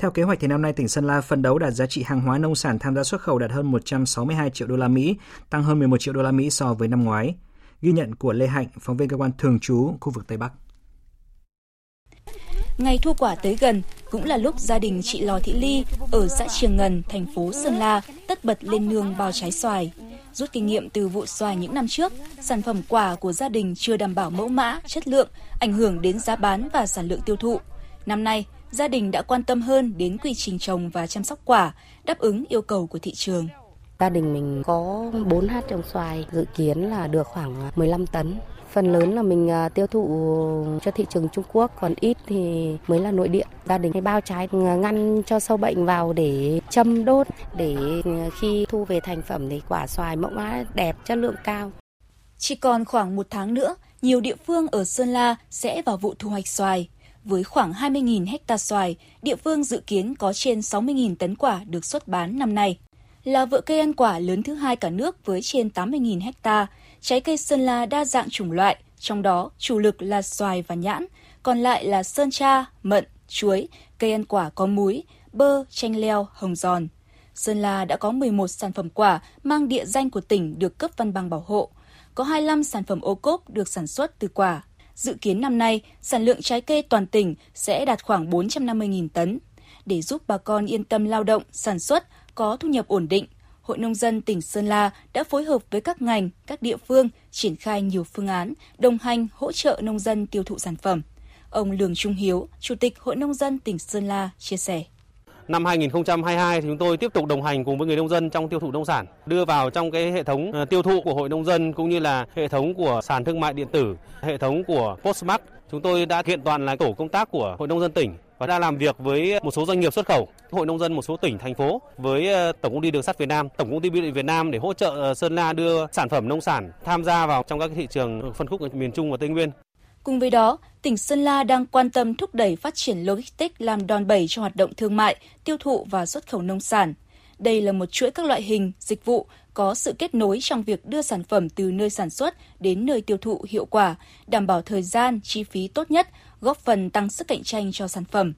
Theo kế hoạch thì năm nay tỉnh Sơn La phân đấu đạt giá trị hàng hóa nông sản tham gia xuất khẩu đạt hơn 162 triệu đô la Mỹ, tăng hơn 11 triệu đô la Mỹ so với năm ngoái. Ghi nhận của Lê Hạnh, phóng viên cơ quan thường trú khu vực Tây Bắc. Ngày thu quả tới gần cũng là lúc gia đình chị Lò Thị Ly ở xã Trường Ngần, thành phố Sơn La tất bật lên nương bao trái xoài. Rút kinh nghiệm từ vụ xoài những năm trước, sản phẩm quả của gia đình chưa đảm bảo mẫu mã, chất lượng, ảnh hưởng đến giá bán và sản lượng tiêu thụ. Năm nay, gia đình đã quan tâm hơn đến quy trình trồng và chăm sóc quả, đáp ứng yêu cầu của thị trường. Gia đình mình có 4 hạt trồng xoài, dự kiến là được khoảng 15 tấn. Phần lớn là mình à, tiêu thụ cho thị trường Trung Quốc, còn ít thì mới là nội địa. Gia đình hay bao trái ngăn cho sâu bệnh vào để châm đốt, để khi thu về thành phẩm thì quả xoài mẫu mã đẹp, chất lượng cao. Chỉ còn khoảng một tháng nữa, nhiều địa phương ở Sơn La sẽ vào vụ thu hoạch xoài. Với khoảng 20.000 hecta xoài, địa phương dự kiến có trên 60.000 tấn quả được xuất bán năm nay. Là vựa cây ăn quả lớn thứ hai cả nước với trên 80.000 hecta, trái cây Sơn La đa dạng chủng loại, trong đó chủ lực là xoài và nhãn, còn lại là sơn cha, mận, chuối, cây ăn quả có múi, bơ, chanh leo, hồng giòn. Sơn La đã có 11 sản phẩm quả mang địa danh của tỉnh được cấp văn bằng bảo hộ. Có 25 sản phẩm ô cốp được sản xuất từ quả. Dự kiến năm nay, sản lượng trái cây toàn tỉnh sẽ đạt khoảng 450.000 tấn. Để giúp bà con yên tâm lao động, sản xuất, có thu nhập ổn định, Hội Nông dân tỉnh Sơn La đã phối hợp với các ngành, các địa phương triển khai nhiều phương án, đồng hành hỗ trợ nông dân tiêu thụ sản phẩm. Ông Lường Trung Hiếu, Chủ tịch Hội Nông dân tỉnh Sơn La chia sẻ. Năm 2022 thì chúng tôi tiếp tục đồng hành cùng với người nông dân trong tiêu thụ nông sản, đưa vào trong cái hệ thống ờ, tiêu thụ của Hội Nông dân cũng như là hệ thống của sàn thương mại điện tử, hệ thống của Postmark. Chúng tôi đã kiện toàn là tổ công tác của Hội Nông dân tỉnh và đã làm việc với một số doanh nghiệp xuất khẩu, hội nông dân một số tỉnh thành phố với ờ, Tổng công ty Đường sắt Việt Nam, Tổng công ty Bưu điện Việt Nam để hỗ trợ ờ, Sơn La đưa sản phẩm nông sản tham gia vào trong các thị trường phân khúc ở miền Trung và Tây Nguyên. Cùng với đó, tỉnh Sơn La đang quan tâm thúc đẩy phát triển logistics làm đòn bẩy cho hoạt động thương mại, tiêu thụ và xuất khẩu nông sản. Đây là một chuỗi các loại hình, dịch vụ có sự kết nối trong việc đưa sản phẩm từ nơi sản xuất đến nơi tiêu thụ hiệu quả, đảm bảo thời gian, chi phí tốt nhất, góp phần tăng sức cạnh tranh cho sản phẩm.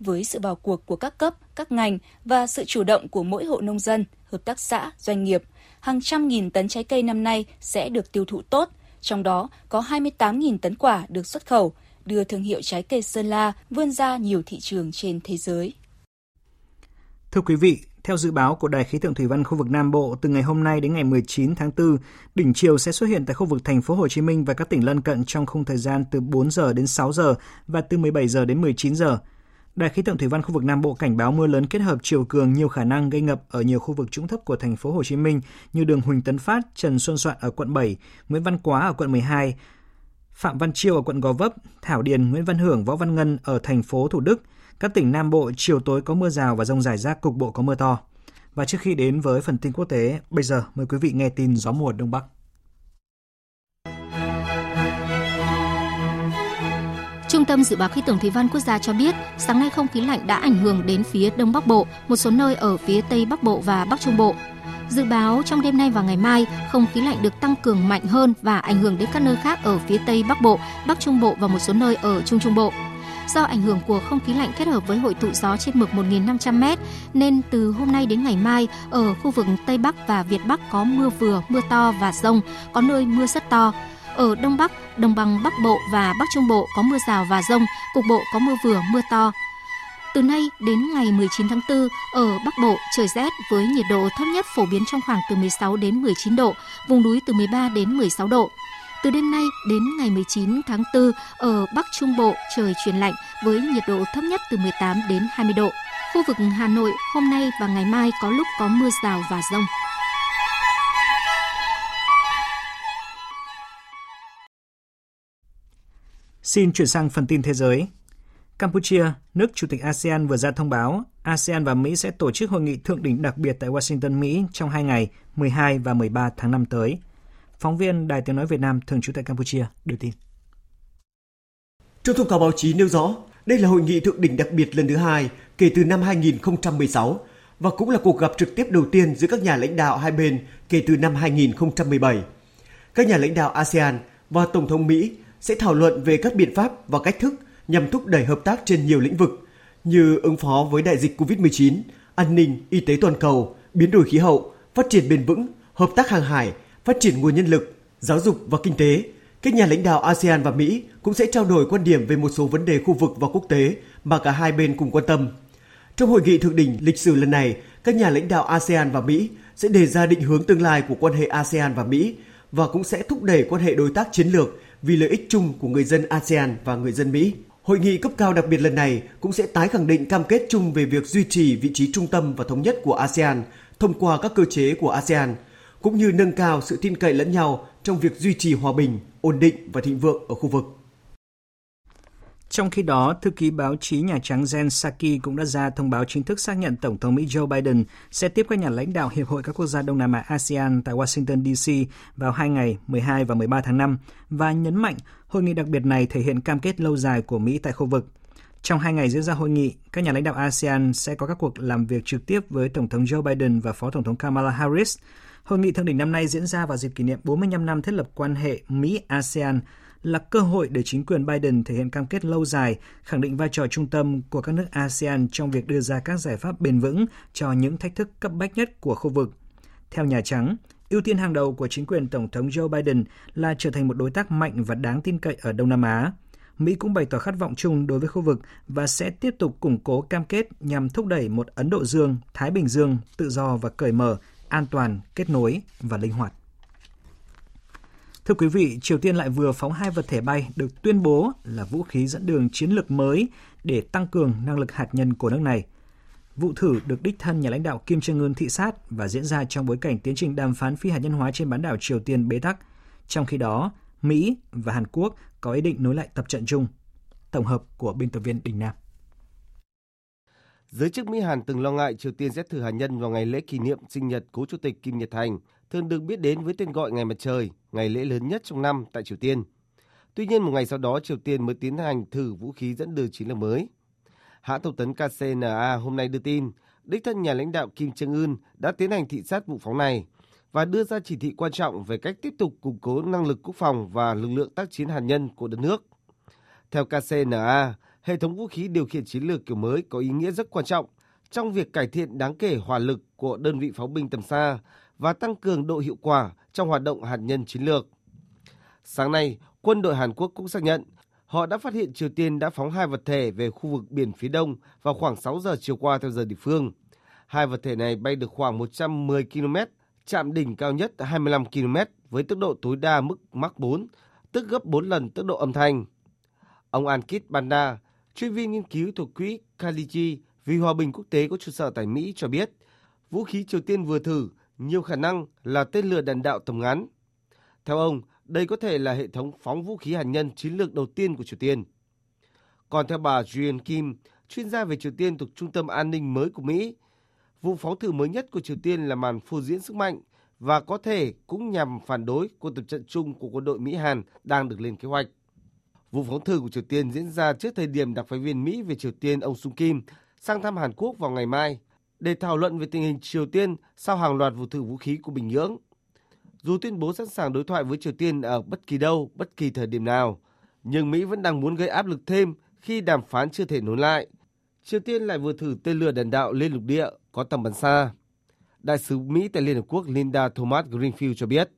Với sự vào cuộc của các cấp, các ngành và sự chủ động của mỗi hộ nông dân, hợp tác xã, doanh nghiệp, hàng trăm nghìn tấn trái cây năm nay sẽ được tiêu thụ tốt, trong đó có 28.000 tấn quả được xuất khẩu, đưa thương hiệu trái cây Sơn La vươn ra nhiều thị trường trên thế giới. Thưa quý vị, theo dự báo của Đài khí tượng thủy văn khu vực Nam Bộ, từ ngày hôm nay đến ngày 19 tháng 4, đỉnh chiều sẽ xuất hiện tại khu vực thành phố Hồ Chí Minh và các tỉnh lân cận trong khung thời gian từ 4 giờ đến 6 giờ và từ 17 giờ đến 19 giờ. Đài khí tượng thủy văn khu vực Nam Bộ cảnh báo mưa lớn kết hợp chiều cường nhiều khả năng gây ngập ở nhiều khu vực trũng thấp của thành phố Hồ Chí Minh như đường Huỳnh Tấn Phát, Trần Xuân Soạn ở quận 7, Nguyễn Văn Quá ở quận 12, Phạm Văn Chiêu ở quận Gò Vấp, Thảo Điền, Nguyễn Văn Hưởng, Võ Văn Ngân ở thành phố Thủ Đức. Các tỉnh Nam Bộ chiều tối có mưa rào và rông rải rác cục bộ có mưa to. Và trước khi đến với phần tin quốc tế, bây giờ mời quý vị nghe tin gió mùa Đông Bắc. Tâm Dự báo Khí tượng Thủy văn Quốc gia cho biết, sáng nay không khí lạnh đã ảnh hưởng đến phía Đông Bắc Bộ, một số nơi ở phía Tây Bắc Bộ và Bắc Trung Bộ. Dự báo trong đêm nay và ngày mai, không khí lạnh được tăng cường mạnh hơn và ảnh hưởng đến các nơi khác ở phía Tây Bắc Bộ, Bắc Trung Bộ và một số nơi ở Trung Trung Bộ. Do ảnh hưởng của không khí lạnh kết hợp với hội tụ gió trên mực 1.500m, nên từ hôm nay đến ngày mai, ở khu vực Tây Bắc và Việt Bắc có mưa vừa, mưa to và rông, có nơi mưa rất to. Ở Đông Bắc, Đồng bằng Bắc Bộ và Bắc Trung Bộ có mưa rào và rông, cục bộ có mưa vừa, mưa to. Từ nay đến ngày 19 tháng 4, ở Bắc Bộ trời rét với nhiệt độ thấp nhất phổ biến trong khoảng từ 16 đến 19 độ, vùng núi từ 13 đến 16 độ. Từ đêm nay đến ngày 19 tháng 4, ở Bắc Trung Bộ trời chuyển lạnh với nhiệt độ thấp nhất từ 18 đến 20 độ. Khu vực Hà Nội hôm nay và ngày mai có lúc có mưa rào và rông. Xin chuyển sang phần tin thế giới. Campuchia, nước chủ tịch ASEAN vừa ra thông báo ASEAN và Mỹ sẽ tổ chức hội nghị thượng đỉnh đặc biệt tại Washington, Mỹ trong hai ngày 12 và 13 tháng 5 tới. Phóng viên Đài Tiếng Nói Việt Nam thường trú tại Campuchia đưa tin. Trong thông cáo báo chí nêu rõ, đây là hội nghị thượng đỉnh đặc biệt lần thứ hai kể từ năm 2016 và cũng là cuộc gặp trực tiếp đầu tiên giữa các nhà lãnh đạo hai bên kể từ năm 2017. Các nhà lãnh đạo ASEAN và Tổng thống Mỹ sẽ thảo luận về các biện pháp và cách thức nhằm thúc đẩy hợp tác trên nhiều lĩnh vực như ứng phó với đại dịch COVID-19, an ninh, y tế toàn cầu, biến đổi khí hậu, phát triển bền vững, hợp tác hàng hải, phát triển nguồn nhân lực, giáo dục và kinh tế. Các nhà lãnh đạo ASEAN và Mỹ cũng sẽ trao đổi quan điểm về một số vấn đề khu vực và quốc tế mà cả hai bên cùng quan tâm. Trong hội nghị thượng đỉnh lịch sử lần này, các nhà lãnh đạo ASEAN và Mỹ sẽ đề ra định hướng tương lai của quan hệ ASEAN và Mỹ và cũng sẽ thúc đẩy quan hệ đối tác chiến lược vì lợi ích chung của người dân ASEAN và người dân Mỹ. Hội nghị cấp cao đặc biệt lần này cũng sẽ tái khẳng định cam kết chung về việc duy trì vị trí trung tâm và thống nhất của ASEAN thông qua các cơ chế của ASEAN, cũng như nâng cao sự tin cậy lẫn nhau trong việc duy trì hòa bình, ổn định và thịnh vượng ở khu vực. Trong khi đó, thư ký báo chí Nhà Trắng Jen Psaki cũng đã ra thông báo chính thức xác nhận Tổng thống Mỹ Joe Biden sẽ tiếp các nhà lãnh đạo Hiệp hội các quốc gia Đông Nam Á ASEAN tại Washington, D.C. vào hai ngày 12 và 13 tháng 5 và nhấn mạnh hội nghị đặc biệt này thể hiện cam kết lâu dài của Mỹ tại khu vực. Trong hai ngày diễn ra hội nghị, các nhà lãnh đạo ASEAN sẽ có các cuộc làm việc trực tiếp với Tổng thống Joe Biden và Phó Tổng thống Kamala Harris. Hội nghị thượng đỉnh năm nay diễn ra vào dịp kỷ niệm 45 năm thiết lập quan hệ Mỹ-ASEAN là cơ hội để chính quyền Biden thể hiện cam kết lâu dài, khẳng định vai trò trung tâm của các nước ASEAN trong việc đưa ra các giải pháp bền vững cho những thách thức cấp bách nhất của khu vực. Theo Nhà Trắng, ưu tiên hàng đầu của chính quyền Tổng thống Joe Biden là trở thành một đối tác mạnh và đáng tin cậy ở Đông Nam Á. Mỹ cũng bày tỏ khát vọng chung đối với khu vực và sẽ tiếp tục củng cố cam kết nhằm thúc đẩy một Ấn Độ Dương, Thái Bình Dương tự do và cởi mở, an toàn, kết nối và linh hoạt. Thưa quý vị, Triều Tiên lại vừa phóng hai vật thể bay được tuyên bố là vũ khí dẫn đường chiến lược mới để tăng cường năng lực hạt nhân của nước này. Vụ thử được đích thân nhà lãnh đạo Kim Jong Un thị sát và diễn ra trong bối cảnh tiến trình đàm phán phi hạt nhân hóa trên bán đảo Triều Tiên bế tắc. Trong khi đó, Mỹ và Hàn Quốc có ý định nối lại tập trận chung. Tổng hợp của biên tập viên Đình Nam. Giới chức Mỹ Hàn từng lo ngại Triều Tiên sẽ thử hạt nhân vào ngày lễ kỷ niệm sinh nhật cố chủ tịch Kim Nhật Thành, thường được biết đến với tên gọi Ngày Mặt Trời, ngày lễ lớn nhất trong năm tại Triều Tiên. Tuy nhiên, một ngày sau đó, Triều Tiên mới tiến hành thử vũ khí dẫn đường chiến lược mới. Hãng thông tấn KCNA hôm nay đưa tin, đích thân nhà lãnh đạo Kim Jong Un đã tiến hành thị sát vụ phóng này và đưa ra chỉ thị quan trọng về cách tiếp tục củng cố năng lực quốc phòng và lực lượng tác chiến hạt nhân của đất nước. Theo KCNA, hệ thống vũ khí điều khiển chiến lược kiểu mới có ý nghĩa rất quan trọng trong việc cải thiện đáng kể hỏa lực của đơn vị pháo binh tầm xa và tăng cường độ hiệu quả trong hoạt động hạt nhân chiến lược. Sáng nay, quân đội Hàn Quốc cũng xác nhận họ đã phát hiện Triều Tiên đã phóng hai vật thể về khu vực biển phía đông vào khoảng 6 giờ chiều qua theo giờ địa phương. Hai vật thể này bay được khoảng 110 km, chạm đỉnh cao nhất 25 km với tốc độ tối đa mức Mach 4, tức gấp 4 lần tốc độ âm thanh. Ông Ankit Banda, chuyên viên nghiên cứu thuộc quỹ Kaliji vì hòa bình quốc tế có trụ sở tại Mỹ cho biết, vũ khí Triều Tiên vừa thử nhiều khả năng là tên lửa đạn đạo tầm ngắn. Theo ông, đây có thể là hệ thống phóng vũ khí hạt nhân chiến lược đầu tiên của Triều Tiên. Còn theo bà Julian Kim, chuyên gia về Triều Tiên thuộc Trung tâm An ninh mới của Mỹ, vụ phóng thử mới nhất của Triều Tiên là màn phô diễn sức mạnh và có thể cũng nhằm phản đối cuộc tập trận chung của quân đội Mỹ-Hàn đang được lên kế hoạch. Vụ phóng thử của Triều Tiên diễn ra trước thời điểm đặc phái viên Mỹ về Triều Tiên ông Sung Kim sang thăm Hàn Quốc vào ngày mai để thảo luận về tình hình Triều Tiên sau hàng loạt vụ thử vũ khí của Bình Nhưỡng. Dù tuyên bố sẵn sàng đối thoại với Triều Tiên ở bất kỳ đâu, bất kỳ thời điểm nào, nhưng Mỹ vẫn đang muốn gây áp lực thêm khi đàm phán chưa thể nối lại. Triều Tiên lại vừa thử tên lửa đạn đạo lên lục địa có tầm bắn xa. Đại sứ Mỹ tại Liên Hợp Quốc Linda Thomas Greenfield cho biết.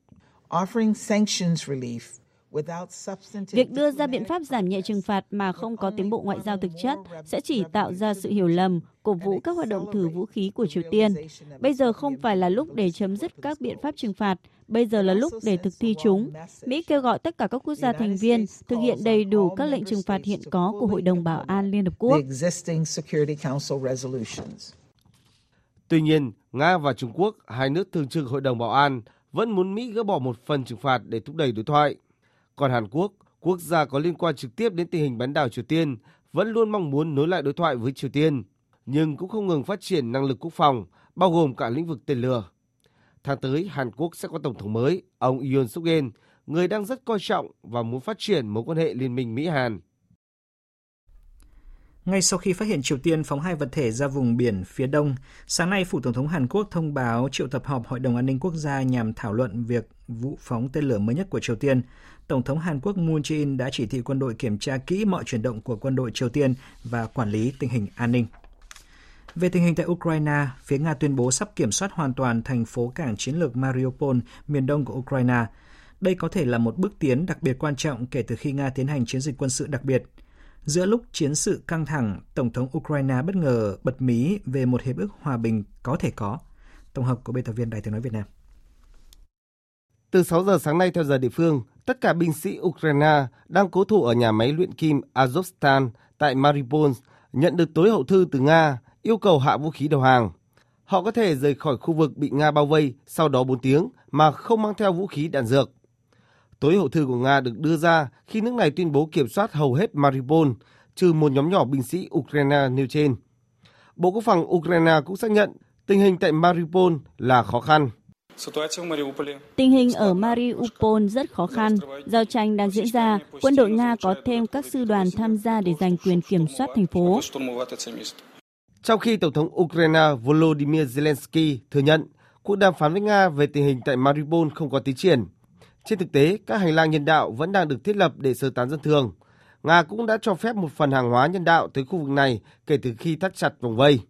Việc đưa ra biện pháp giảm nhẹ trừng phạt mà không có tiến bộ ngoại giao thực chất sẽ chỉ tạo ra sự hiểu lầm, cổ vũ các hoạt động thử vũ khí của Triều Tiên. Bây giờ không phải là lúc để chấm dứt các biện pháp trừng phạt, bây giờ là lúc để thực thi chúng. Mỹ kêu gọi tất cả các quốc gia thành viên thực hiện đầy đủ các lệnh trừng phạt hiện có của Hội đồng Bảo an Liên Hợp Quốc. Tuy nhiên, Nga và Trung Quốc, hai nước thường trực Hội đồng Bảo an, vẫn muốn Mỹ gỡ bỏ một phần trừng phạt để thúc đẩy đối thoại. Còn Hàn Quốc, quốc gia có liên quan trực tiếp đến tình hình bán đảo Triều Tiên, vẫn luôn mong muốn nối lại đối thoại với Triều Tiên, nhưng cũng không ngừng phát triển năng lực quốc phòng, bao gồm cả lĩnh vực tên lửa. Tháng tới, Hàn Quốc sẽ có tổng thống mới, ông Yoon suk yeol người đang rất coi trọng và muốn phát triển mối quan hệ liên minh Mỹ-Hàn. Ngay sau khi phát hiện Triều Tiên phóng hai vật thể ra vùng biển phía đông, sáng nay Phủ Tổng thống Hàn Quốc thông báo triệu tập họp Hội đồng An ninh Quốc gia nhằm thảo luận việc vụ phóng tên lửa mới nhất của Triều Tiên. Tổng thống Hàn Quốc Moon Jae-in đã chỉ thị quân đội kiểm tra kỹ mọi chuyển động của quân đội Triều Tiên và quản lý tình hình an ninh. Về tình hình tại Ukraine, phía Nga tuyên bố sắp kiểm soát hoàn toàn thành phố cảng chiến lược Mariupol, miền đông của Ukraine. Đây có thể là một bước tiến đặc biệt quan trọng kể từ khi Nga tiến hành chiến dịch quân sự đặc biệt. Giữa lúc chiến sự căng thẳng, Tổng thống Ukraine bất ngờ bật mí về một hiệp ước hòa bình có thể có. Tổng hợp của biên tập viên Đài tiếng nói Việt Nam. Từ 6 giờ sáng nay theo giờ địa phương, tất cả binh sĩ Ukraine đang cố thủ ở nhà máy luyện kim Azovstal tại Mariupol nhận được tối hậu thư từ Nga yêu cầu hạ vũ khí đầu hàng. Họ có thể rời khỏi khu vực bị Nga bao vây sau đó 4 tiếng mà không mang theo vũ khí đạn dược. Tối hậu thư của Nga được đưa ra khi nước này tuyên bố kiểm soát hầu hết Mariupol, trừ một nhóm nhỏ binh sĩ Ukraine nêu trên. Bộ Quốc phòng Ukraine cũng xác nhận tình hình tại Mariupol là khó khăn. Tình hình ở Mariupol rất khó khăn. Giao tranh đang diễn ra, quân đội Nga có thêm các sư đoàn tham gia để giành quyền kiểm soát thành phố. Trong khi Tổng thống Ukraine Volodymyr Zelensky thừa nhận cuộc đàm phán với Nga về tình hình tại Mariupol không có tiến triển. Trên thực tế, các hành lang nhân đạo vẫn đang được thiết lập để sơ tán dân thường. Nga cũng đã cho phép một phần hàng hóa nhân đạo tới khu vực này kể từ khi thắt chặt vòng vây.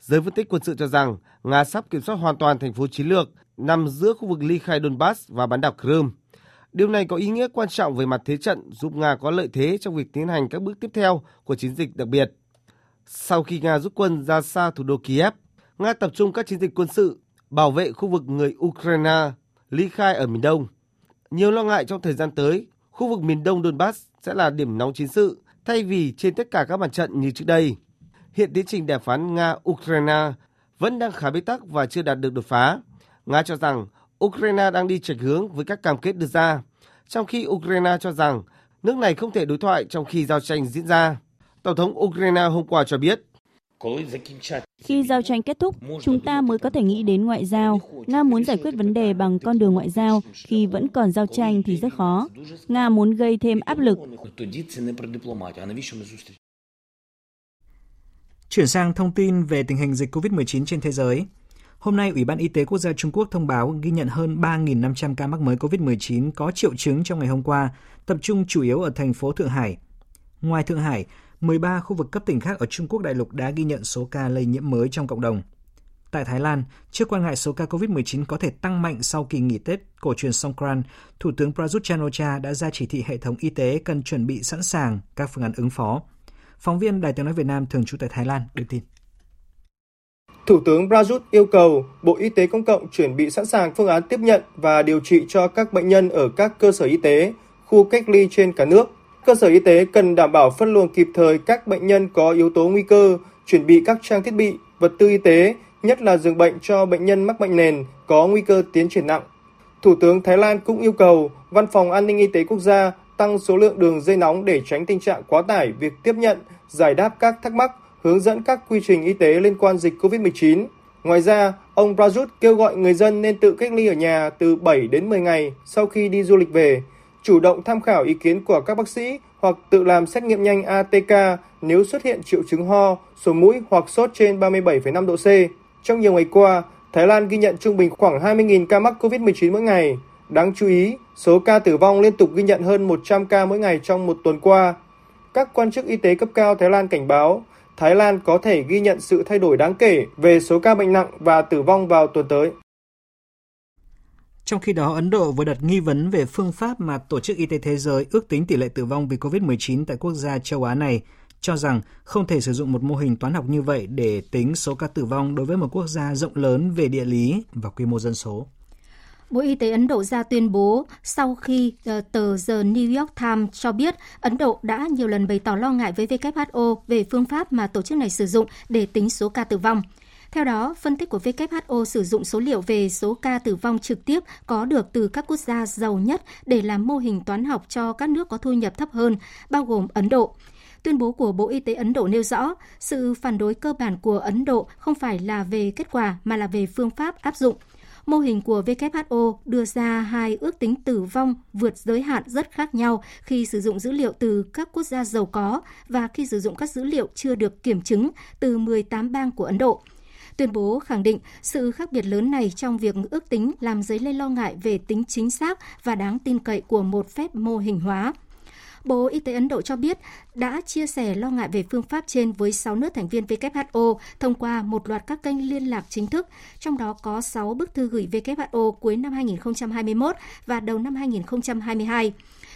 Giới phân tích quân sự cho rằng Nga sắp kiểm soát hoàn toàn thành phố chiến lược nằm giữa khu vực ly khai Donbass và bán đảo Crimea. Điều này có ý nghĩa quan trọng về mặt thế trận giúp Nga có lợi thế trong việc tiến hành các bước tiếp theo của chiến dịch đặc biệt. Sau khi Nga rút quân ra xa thủ đô Kiev, Nga tập trung các chiến dịch quân sự bảo vệ khu vực người Ukraine ly khai ở miền đông. Nhiều lo ngại trong thời gian tới, khu vực miền đông Donbass sẽ là điểm nóng chiến sự thay vì trên tất cả các mặt trận như trước đây. Hiện tiến trình đàm phán Nga-Ukraine vẫn đang khá bế tắc và chưa đạt được đột phá. Nga cho rằng Ukraine đang đi chệch hướng với các cam kết đưa ra, trong khi Ukraine cho rằng nước này không thể đối thoại trong khi giao tranh diễn ra. Tổng thống Ukraine hôm qua cho biết Khi giao tranh kết thúc, chúng ta mới có thể nghĩ đến ngoại giao. Nga muốn giải quyết vấn đề bằng con đường ngoại giao, khi vẫn còn giao tranh thì rất khó. Nga muốn gây thêm áp lực. Chuyển sang thông tin về tình hình dịch COVID-19 trên thế giới. Hôm nay, Ủy ban Y tế Quốc gia Trung Quốc thông báo ghi nhận hơn 3.500 ca mắc mới COVID-19 có triệu chứng trong ngày hôm qua, tập trung chủ yếu ở thành phố Thượng Hải. Ngoài Thượng Hải, 13 khu vực cấp tỉnh khác ở Trung Quốc đại lục đã ghi nhận số ca lây nhiễm mới trong cộng đồng. Tại Thái Lan, trước quan ngại số ca COVID-19 có thể tăng mạnh sau kỳ nghỉ Tết cổ truyền Songkran, Thủ tướng Prayut chan đã ra chỉ thị hệ thống y tế cần chuẩn bị sẵn sàng các phương án ứng phó. Phóng viên Đài tiếng nói Việt Nam thường trú tại Thái Lan đưa tin. Thủ tướng Prayut yêu cầu Bộ Y tế Công cộng chuẩn bị sẵn sàng phương án tiếp nhận và điều trị cho các bệnh nhân ở các cơ sở y tế, khu cách ly trên cả nước. Cơ sở y tế cần đảm bảo phân luồng kịp thời các bệnh nhân có yếu tố nguy cơ, chuẩn bị các trang thiết bị, vật tư y tế, nhất là giường bệnh cho bệnh nhân mắc bệnh nền có nguy cơ tiến triển nặng. Thủ tướng Thái Lan cũng yêu cầu Văn phòng An ninh Y tế Quốc gia tăng số lượng đường dây nóng để tránh tình trạng quá tải việc tiếp nhận, giải đáp các thắc mắc, hướng dẫn các quy trình y tế liên quan dịch COVID-19. Ngoài ra, ông Prajut kêu gọi người dân nên tự cách ly ở nhà từ 7 đến 10 ngày sau khi đi du lịch về, chủ động tham khảo ý kiến của các bác sĩ hoặc tự làm xét nghiệm nhanh ATK nếu xuất hiện triệu chứng ho, sổ mũi hoặc sốt trên 37,5 độ C. Trong nhiều ngày qua, Thái Lan ghi nhận trung bình khoảng 20.000 ca mắc COVID-19 mỗi ngày. Đáng chú ý, số ca tử vong liên tục ghi nhận hơn 100 ca mỗi ngày trong một tuần qua. Các quan chức y tế cấp cao Thái Lan cảnh báo Thái Lan có thể ghi nhận sự thay đổi đáng kể về số ca bệnh nặng và tử vong vào tuần tới. Trong khi đó, Ấn Độ vừa đặt nghi vấn về phương pháp mà Tổ chức Y tế Thế giới ước tính tỷ lệ tử vong vì COVID-19 tại quốc gia châu Á này, cho rằng không thể sử dụng một mô hình toán học như vậy để tính số ca tử vong đối với một quốc gia rộng lớn về địa lý và quy mô dân số. Bộ Y tế Ấn Độ ra tuyên bố sau khi ờ, tờ The New York Times cho biết Ấn Độ đã nhiều lần bày tỏ lo ngại với WHO về phương pháp mà tổ chức này sử dụng để tính số ca tử vong. Theo đó, phân tích của WHO sử dụng số liệu về số ca tử vong trực tiếp có được từ các quốc gia giàu nhất để làm mô hình toán học cho các nước có thu nhập thấp hơn, bao gồm Ấn Độ. Tuyên bố của Bộ Y tế Ấn Độ nêu rõ, sự phản đối cơ bản của Ấn Độ không phải là về kết quả mà là về phương pháp áp dụng. Mô hình của WHO đưa ra hai ước tính tử vong vượt giới hạn rất khác nhau khi sử dụng dữ liệu từ các quốc gia giàu có và khi sử dụng các dữ liệu chưa được kiểm chứng từ 18 bang của Ấn Độ. Tuyên bố khẳng định sự khác biệt lớn này trong việc ước tính làm dấy lên lo ngại về tính chính xác và đáng tin cậy của một phép mô hình hóa. Bộ Y tế Ấn Độ cho biết đã chia sẻ lo ngại về phương pháp trên với 6 nước thành viên WHO thông qua một loạt các kênh liên lạc chính thức, trong đó có 6 bức thư gửi WHO cuối năm 2021 và đầu năm 2022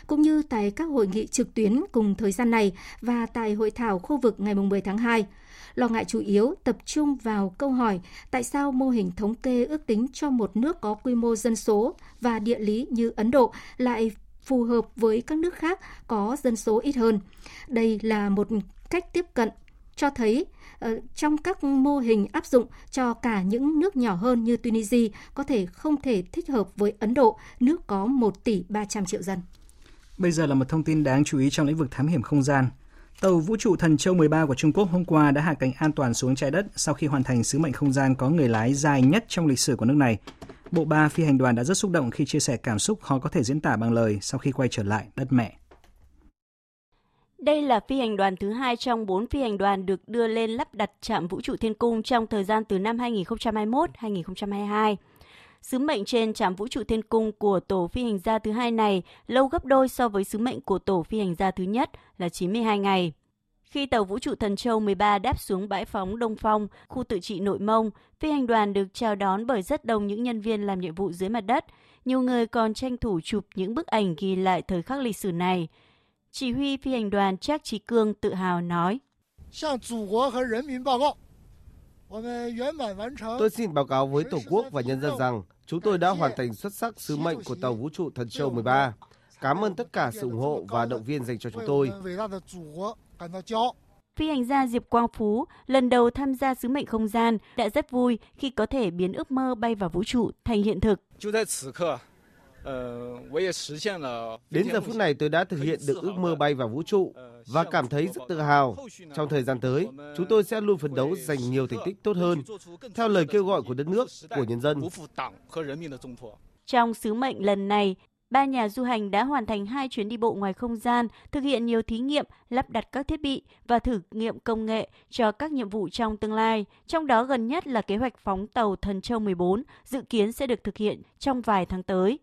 cũng như tại các hội nghị trực tuyến cùng thời gian này và tại hội thảo khu vực ngày 10 tháng 2. Lo ngại chủ yếu tập trung vào câu hỏi tại sao mô hình thống kê ước tính cho một nước có quy mô dân số và địa lý như Ấn Độ lại phù hợp với các nước khác có dân số ít hơn. Đây là một cách tiếp cận cho thấy ờ, trong các mô hình áp dụng cho cả những nước nhỏ hơn như Tunisia có thể không thể thích hợp với Ấn Độ, nước có 1 tỷ 300 triệu dân. Bây giờ là một thông tin đáng chú ý trong lĩnh vực thám hiểm không gian. Tàu vũ trụ Thần Châu 13 của Trung Quốc hôm qua đã hạ cánh an toàn xuống trái đất sau khi hoàn thành sứ mệnh không gian có người lái dài nhất trong lịch sử của nước này. Bộ ba phi hành đoàn đã rất xúc động khi chia sẻ cảm xúc khó có thể diễn tả bằng lời sau khi quay trở lại đất mẹ. Đây là phi hành đoàn thứ hai trong bốn phi hành đoàn được đưa lên lắp đặt trạm vũ trụ Thiên Cung trong thời gian từ năm 2021-2022. Sứ mệnh trên trạm vũ trụ Thiên Cung của tổ phi hành gia thứ hai này lâu gấp đôi so với sứ mệnh của tổ phi hành gia thứ nhất là 92 ngày. Khi tàu vũ trụ Thần Châu 13 đáp xuống bãi phóng Đông Phong, khu tự trị Nội Mông, phi hành đoàn được chào đón bởi rất đông những nhân viên làm nhiệm vụ dưới mặt đất. Nhiều người còn tranh thủ chụp những bức ảnh ghi lại thời khắc lịch sử này. Chỉ huy phi hành đoàn Trác Trí Cương tự hào nói. Tôi xin báo cáo với Tổ quốc và nhân dân rằng chúng tôi đã hoàn thành xuất sắc sứ mệnh của tàu vũ trụ Thần Châu 13. Cảm ơn tất cả sự ủng hộ và động viên dành cho chúng tôi. Phi hành gia Diệp Quang Phú lần đầu tham gia sứ mệnh không gian đã rất vui khi có thể biến ước mơ bay vào vũ trụ thành hiện thực. Đến giờ phút này tôi đã thực hiện được ước mơ bay vào vũ trụ và cảm thấy rất tự hào. Trong thời gian tới, chúng tôi sẽ luôn phấn đấu giành nhiều thành tích tốt hơn, theo lời kêu gọi của đất nước, của nhân dân. Trong sứ mệnh lần này, ba nhà du hành đã hoàn thành hai chuyến đi bộ ngoài không gian, thực hiện nhiều thí nghiệm, lắp đặt các thiết bị và thử nghiệm công nghệ cho các nhiệm vụ trong tương lai. Trong đó gần nhất là kế hoạch phóng tàu Thần Châu 14, dự kiến sẽ được thực hiện trong vài tháng tới.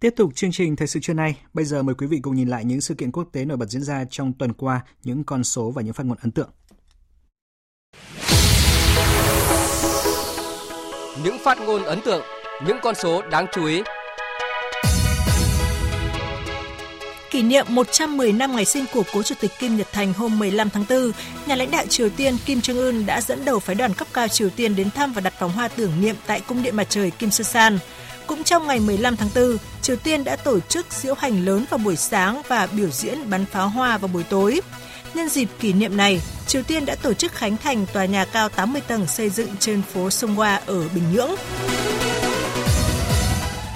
Tiếp tục chương trình Thời sự trưa nay, bây giờ mời quý vị cùng nhìn lại những sự kiện quốc tế nổi bật diễn ra trong tuần qua, những con số và những phát ngôn ấn tượng. Những phát ngôn ấn tượng, những con số đáng chú ý. Kỷ niệm 110 năm ngày sinh của cố Chủ tịch Kim Nhật Thành hôm 15 tháng 4, nhà lãnh đạo Triều Tiên Kim Jong Un đã dẫn đầu phái đoàn cấp cao Triều Tiên đến thăm và đặt vòng hoa tưởng niệm tại cung điện mặt trời Kim Sơ San. Cũng trong ngày 15 tháng 4, Triều Tiên đã tổ chức diễu hành lớn vào buổi sáng và biểu diễn bắn pháo hoa vào buổi tối. Nhân dịp kỷ niệm này, Triều Tiên đã tổ chức khánh thành tòa nhà cao 80 tầng xây dựng trên phố Sông Hoa ở Bình Nhưỡng.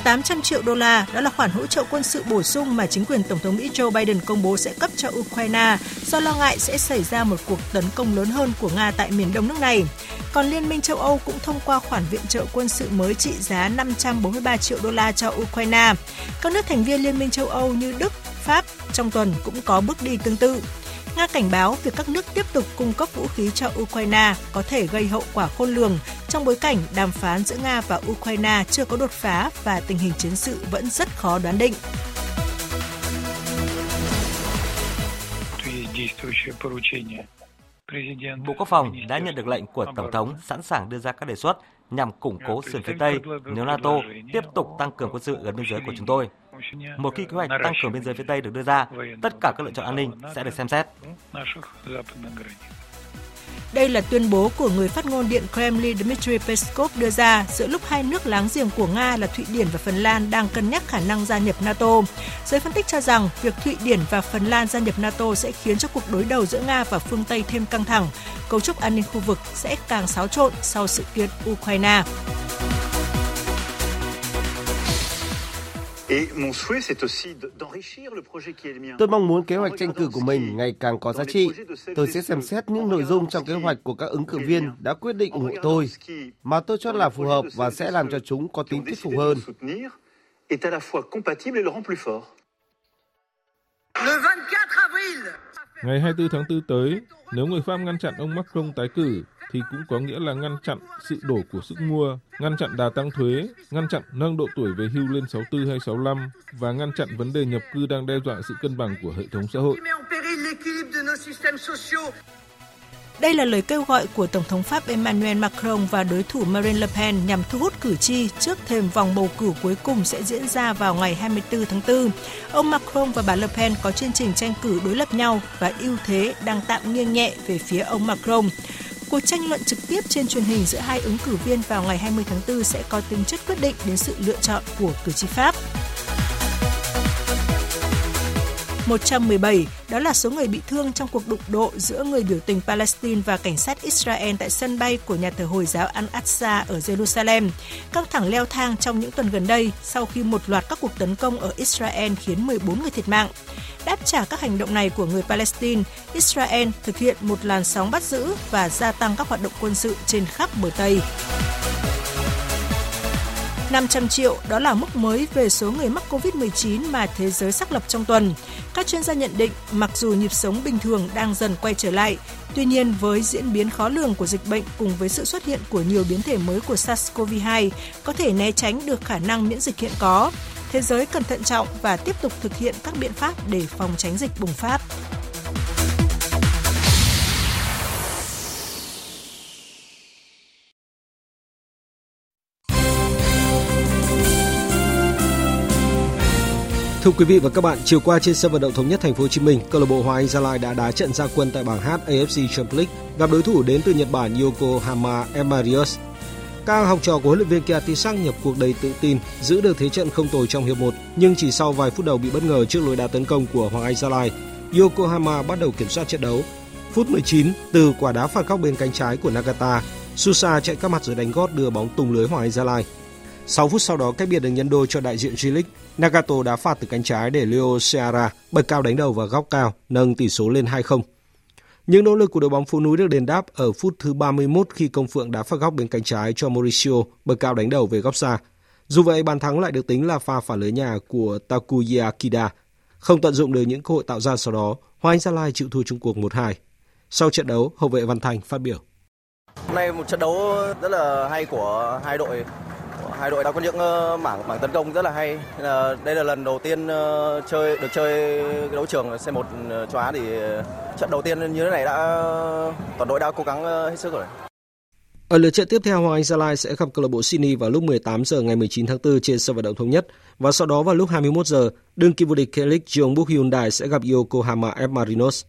800 triệu đô la, đó là khoản hỗ trợ quân sự bổ sung mà chính quyền Tổng thống Mỹ Joe Biden công bố sẽ cấp cho Ukraine do lo ngại sẽ xảy ra một cuộc tấn công lớn hơn của Nga tại miền đông nước này. Còn Liên minh châu Âu cũng thông qua khoản viện trợ quân sự mới trị giá 543 triệu đô la cho Ukraine. Các nước thành viên Liên minh châu Âu như Đức, Pháp trong tuần cũng có bước đi tương tự. Nga cảnh báo việc các nước tiếp tục cung cấp vũ khí cho Ukraine có thể gây hậu quả khôn lường trong bối cảnh đàm phán giữa Nga và Ukraine chưa có đột phá và tình hình chiến sự vẫn rất khó đoán định. Bộ Quốc phòng đã nhận được lệnh của Tổng thống sẵn sàng đưa ra các đề xuất nhằm củng cố sườn phía Tây nếu NATO tiếp tục tăng cường quân sự gần biên giới của chúng tôi. Một khi kế hoạch tăng cường biên giới phía Tây được đưa ra, tất cả các lựa chọn an ninh sẽ được xem xét. Đây là tuyên bố của người phát ngôn Điện Kremlin Dmitry Peskov đưa ra giữa lúc hai nước láng giềng của Nga là Thụy Điển và Phần Lan đang cân nhắc khả năng gia nhập NATO. Giới phân tích cho rằng việc Thụy Điển và Phần Lan gia nhập NATO sẽ khiến cho cuộc đối đầu giữa Nga và phương Tây thêm căng thẳng. Cấu trúc an ninh khu vực sẽ càng xáo trộn sau sự kiện Ukraine. Tôi mong muốn kế hoạch tranh cử của mình ngày càng có giá trị. Tôi sẽ xem xét những nội dung trong kế hoạch của các ứng cử viên đã quyết định ủng hộ tôi, mà tôi cho là phù hợp và sẽ làm cho chúng có tính thuyết phục hơn. Ngày 24 tháng 4 tới, nếu người Pháp ngăn chặn ông Macron tái cử, thì cũng có nghĩa là ngăn chặn sự đổ của sức mua, ngăn chặn đà tăng thuế, ngăn chặn nâng độ tuổi về hưu lên 64 hay 65 và ngăn chặn vấn đề nhập cư đang đe dọa sự cân bằng của hệ thống xã hội. Đây là lời kêu gọi của Tổng thống Pháp Emmanuel Macron và đối thủ Marine Le Pen nhằm thu hút cử tri trước thềm vòng bầu cử cuối cùng sẽ diễn ra vào ngày 24 tháng 4. Ông Macron và bà Le Pen có chương trình tranh cử đối lập nhau và ưu thế đang tạm nghiêng nhẹ về phía ông Macron. Cuộc tranh luận trực tiếp trên truyền hình giữa hai ứng cử viên vào ngày 20 tháng 4 sẽ có tính chất quyết định đến sự lựa chọn của cử tri Pháp. 117, đó là số người bị thương trong cuộc đụng độ giữa người biểu tình Palestine và cảnh sát Israel tại sân bay của nhà thờ Hồi giáo Al-Aqsa ở Jerusalem. Căng thẳng leo thang trong những tuần gần đây sau khi một loạt các cuộc tấn công ở Israel khiến 14 người thiệt mạng. Đáp trả các hành động này của người Palestine, Israel thực hiện một làn sóng bắt giữ và gia tăng các hoạt động quân sự trên khắp bờ Tây. 500 triệu đó là mức mới về số người mắc COVID-19 mà thế giới xác lập trong tuần. Các chuyên gia nhận định mặc dù nhịp sống bình thường đang dần quay trở lại, tuy nhiên với diễn biến khó lường của dịch bệnh cùng với sự xuất hiện của nhiều biến thể mới của SARS-CoV-2 có thể né tránh được khả năng miễn dịch hiện có. Thế giới cần thận trọng và tiếp tục thực hiện các biện pháp để phòng tránh dịch bùng phát. Thưa quý vị và các bạn, chiều qua trên sân vận động thống nhất thành phố Hồ Chí Minh, câu lạc bộ Hoàng Anh Gia Lai đã đá trận gia quân tại bảng H AFC Champions League gặp đối thủ đến từ Nhật Bản Yokohama Marius. Các học trò của huấn luyện viên Kiatisak nhập cuộc đầy tự tin, giữ được thế trận không tồi trong hiệp 1, nhưng chỉ sau vài phút đầu bị bất ngờ trước lối đá tấn công của Hoàng Anh Gia Lai, Yokohama bắt đầu kiểm soát trận đấu. Phút 19, từ quả đá phạt góc bên cánh trái của Nagata, Susa chạy các mặt rồi đánh gót đưa bóng tung lưới Hoàng Anh Gia Lai. 6 phút sau đó cách biệt được nhân đôi cho đại diện G-League Nagato đá phạt từ cánh trái để Leo Seara bật cao đánh đầu vào góc cao, nâng tỷ số lên 2-0. Những nỗ lực của đội bóng phố núi được đền đáp ở phút thứ 31 khi Công Phượng đá phạt góc bên cánh trái cho Mauricio bật cao đánh đầu về góc xa. Dù vậy, bàn thắng lại được tính là pha phản lưới nhà của Takuya Kida. Không tận dụng được những cơ hội tạo ra sau đó, Hoa Anh Gia Lai chịu thua Trung cuộc 1-2. Sau trận đấu, hậu vệ Văn Thành phát biểu. Hôm nay một trận đấu rất là hay của hai đội hai đội đã có những ờ, mảng mảng tấn công rất là hay. Ờ, đây là lần đầu tiên ờ, chơi được chơi đấu trường C1 ừ, châu Á thì trận đầu tiên như thế này đã toàn đội đã cố gắng hết sức rồi. Ở lượt trận tiếp theo, Hoàng Anh Gia Lai sẽ gặp câu lạc bộ Sydney vào lúc 18 giờ ngày 19 tháng 4 trên sân vận động thống nhất và sau đó vào lúc 21 giờ, đương kim vô địch K-League Jeonbuk Hyundai sẽ gặp Yokohama F Marinos.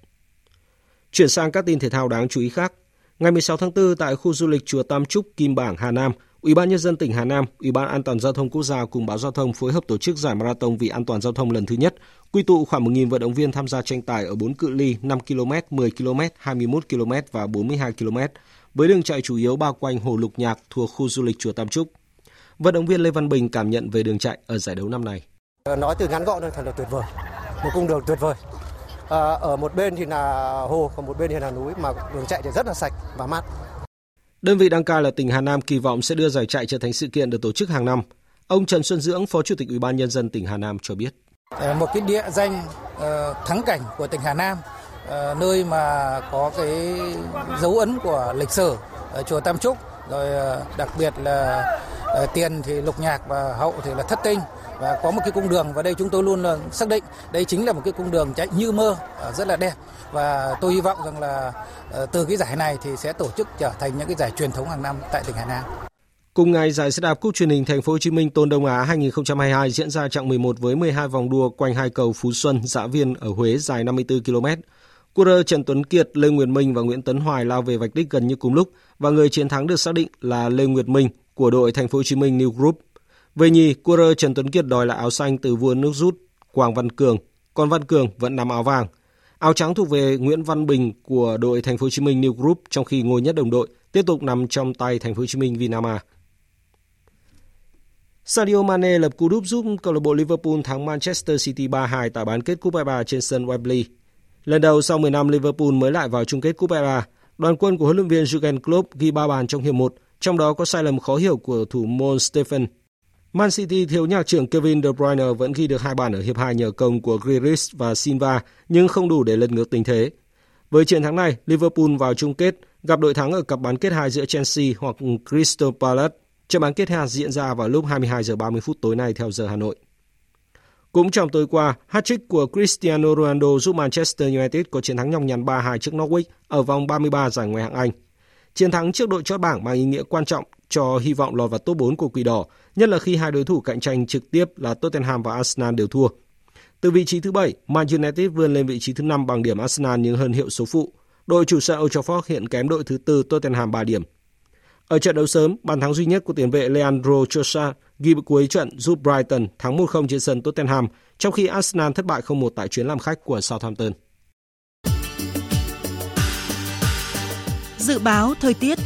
Chuyển sang các tin thể thao đáng chú ý khác. Ngày 16 tháng 4 tại khu du lịch chùa Tam Trúc, Kim Bảng, Hà Nam, Ủy ban nhân dân tỉnh Hà Nam, Ủy ban An toàn giao thông quốc gia cùng báo giao thông phối hợp tổ chức giải marathon vì an toàn giao thông lần thứ nhất, quy tụ khoảng 1.000 vận động viên tham gia tranh tài ở 4 cự ly 5 km, 10 km, 21 km và 42 km, với đường chạy chủ yếu bao quanh hồ Lục Nhạc thuộc khu du lịch chùa Tam Trúc. Vận động viên Lê Văn Bình cảm nhận về đường chạy ở giải đấu năm này. Ờ, nói từ ngắn gọn thôi thật là tuyệt vời, một cung đường tuyệt vời. À, ở một bên thì là hồ, còn một bên thì là núi mà đường chạy thì rất là sạch và mát. Đơn vị đăng cai là tỉnh Hà Nam kỳ vọng sẽ đưa giải chạy trở thành sự kiện được tổ chức hàng năm. Ông Trần Xuân Dưỡng, Phó Chủ tịch Ủy ban nhân dân tỉnh Hà Nam cho biết. Ờ, một cái địa danh ờ, thắng cảnh của tỉnh Hà Nam, ờ, nơi mà có cái dấu ấn của lịch sử ở chùa Tam Trúc, rồi đặc biệt là tiền thì lục nhạc và hậu thì là thất tinh và có một cái cung đường và đây chúng tôi luôn xác định đây chính là một cái cung đường chạy như mơ ờ, rất là đẹp và tôi hy vọng rằng là ờ, từ cái giải này thì sẽ tổ chức trở thành những cái giải truyền thống hàng năm tại tỉnh Hà Nam. Cùng ngày, giải xe đạp Cúp truyền hình Thành phố Hồ Chí Minh Tôn Đông Á 2022 diễn ra chặng 11 với 12 vòng đua quanh hai cầu Phú Xuân, Dã Viên ở Huế dài 54 km. Cua Trần Tuấn Kiệt, Lê Nguyệt Minh và Nguyễn Tấn Hoài lao về vạch đích gần như cùng lúc và người chiến thắng được xác định là Lê Nguyệt Minh của đội Thành phố Hồ Chí Minh New Group. Về nhì, cua Trần Tuấn Kiệt đòi lại áo xanh từ vua nước rút quảng Văn Cường, còn Văn Cường vẫn nắm áo vàng. Áo trắng thuộc về Nguyễn Văn Bình của đội Thành phố Hồ Chí Minh New Group trong khi ngôi nhất đồng đội tiếp tục nằm trong tay Thành phố Hồ Chí Minh Vinama. Sadio Mane lập cú đúp giúp câu lạc bộ Liverpool thắng Manchester City 3-2 tại bán kết Cúp FA trên sân Wembley. Lần đầu sau 10 năm Liverpool mới lại vào chung kết Cúp FA, đoàn quân của huấn luyện viên Jurgen Klopp ghi 3 bàn trong hiệp 1, trong đó có sai lầm khó hiểu của thủ môn Stephen. Man City thiếu nhạc trưởng Kevin De Bruyne vẫn ghi được hai bàn ở hiệp 2 nhờ công của Grealish và Silva nhưng không đủ để lật ngược tình thế. Với chiến thắng này, Liverpool vào chung kết gặp đội thắng ở cặp bán kết hai giữa Chelsea hoặc Crystal Palace. Trận bán kết hai diễn ra vào lúc 22 giờ 30 phút tối nay theo giờ Hà Nội. Cũng trong tối qua, hat-trick của Cristiano Ronaldo giúp Manchester United có chiến thắng nhọc nhằn 3-2 trước Norwich ở vòng 33 giải Ngoại hạng Anh. Chiến thắng trước đội chót bảng mang ý nghĩa quan trọng cho hy vọng lọt vào top 4 của Quỷ Đỏ, nhất là khi hai đối thủ cạnh tranh trực tiếp là Tottenham và Arsenal đều thua. Từ vị trí thứ 7, Man United vươn lên vị trí thứ 5 bằng điểm Arsenal nhưng hơn hiệu số phụ. Đội chủ sân Old Trafford hiện kém đội thứ tư Tottenham 3 điểm. Ở trận đấu sớm, bàn thắng duy nhất của tiền vệ Leandro Trossard ghi cuối trận giúp Brighton thắng 1-0 trên sân Tottenham, trong khi Arsenal thất bại 0-1 tại chuyến làm khách của Southampton. Dự báo thời tiết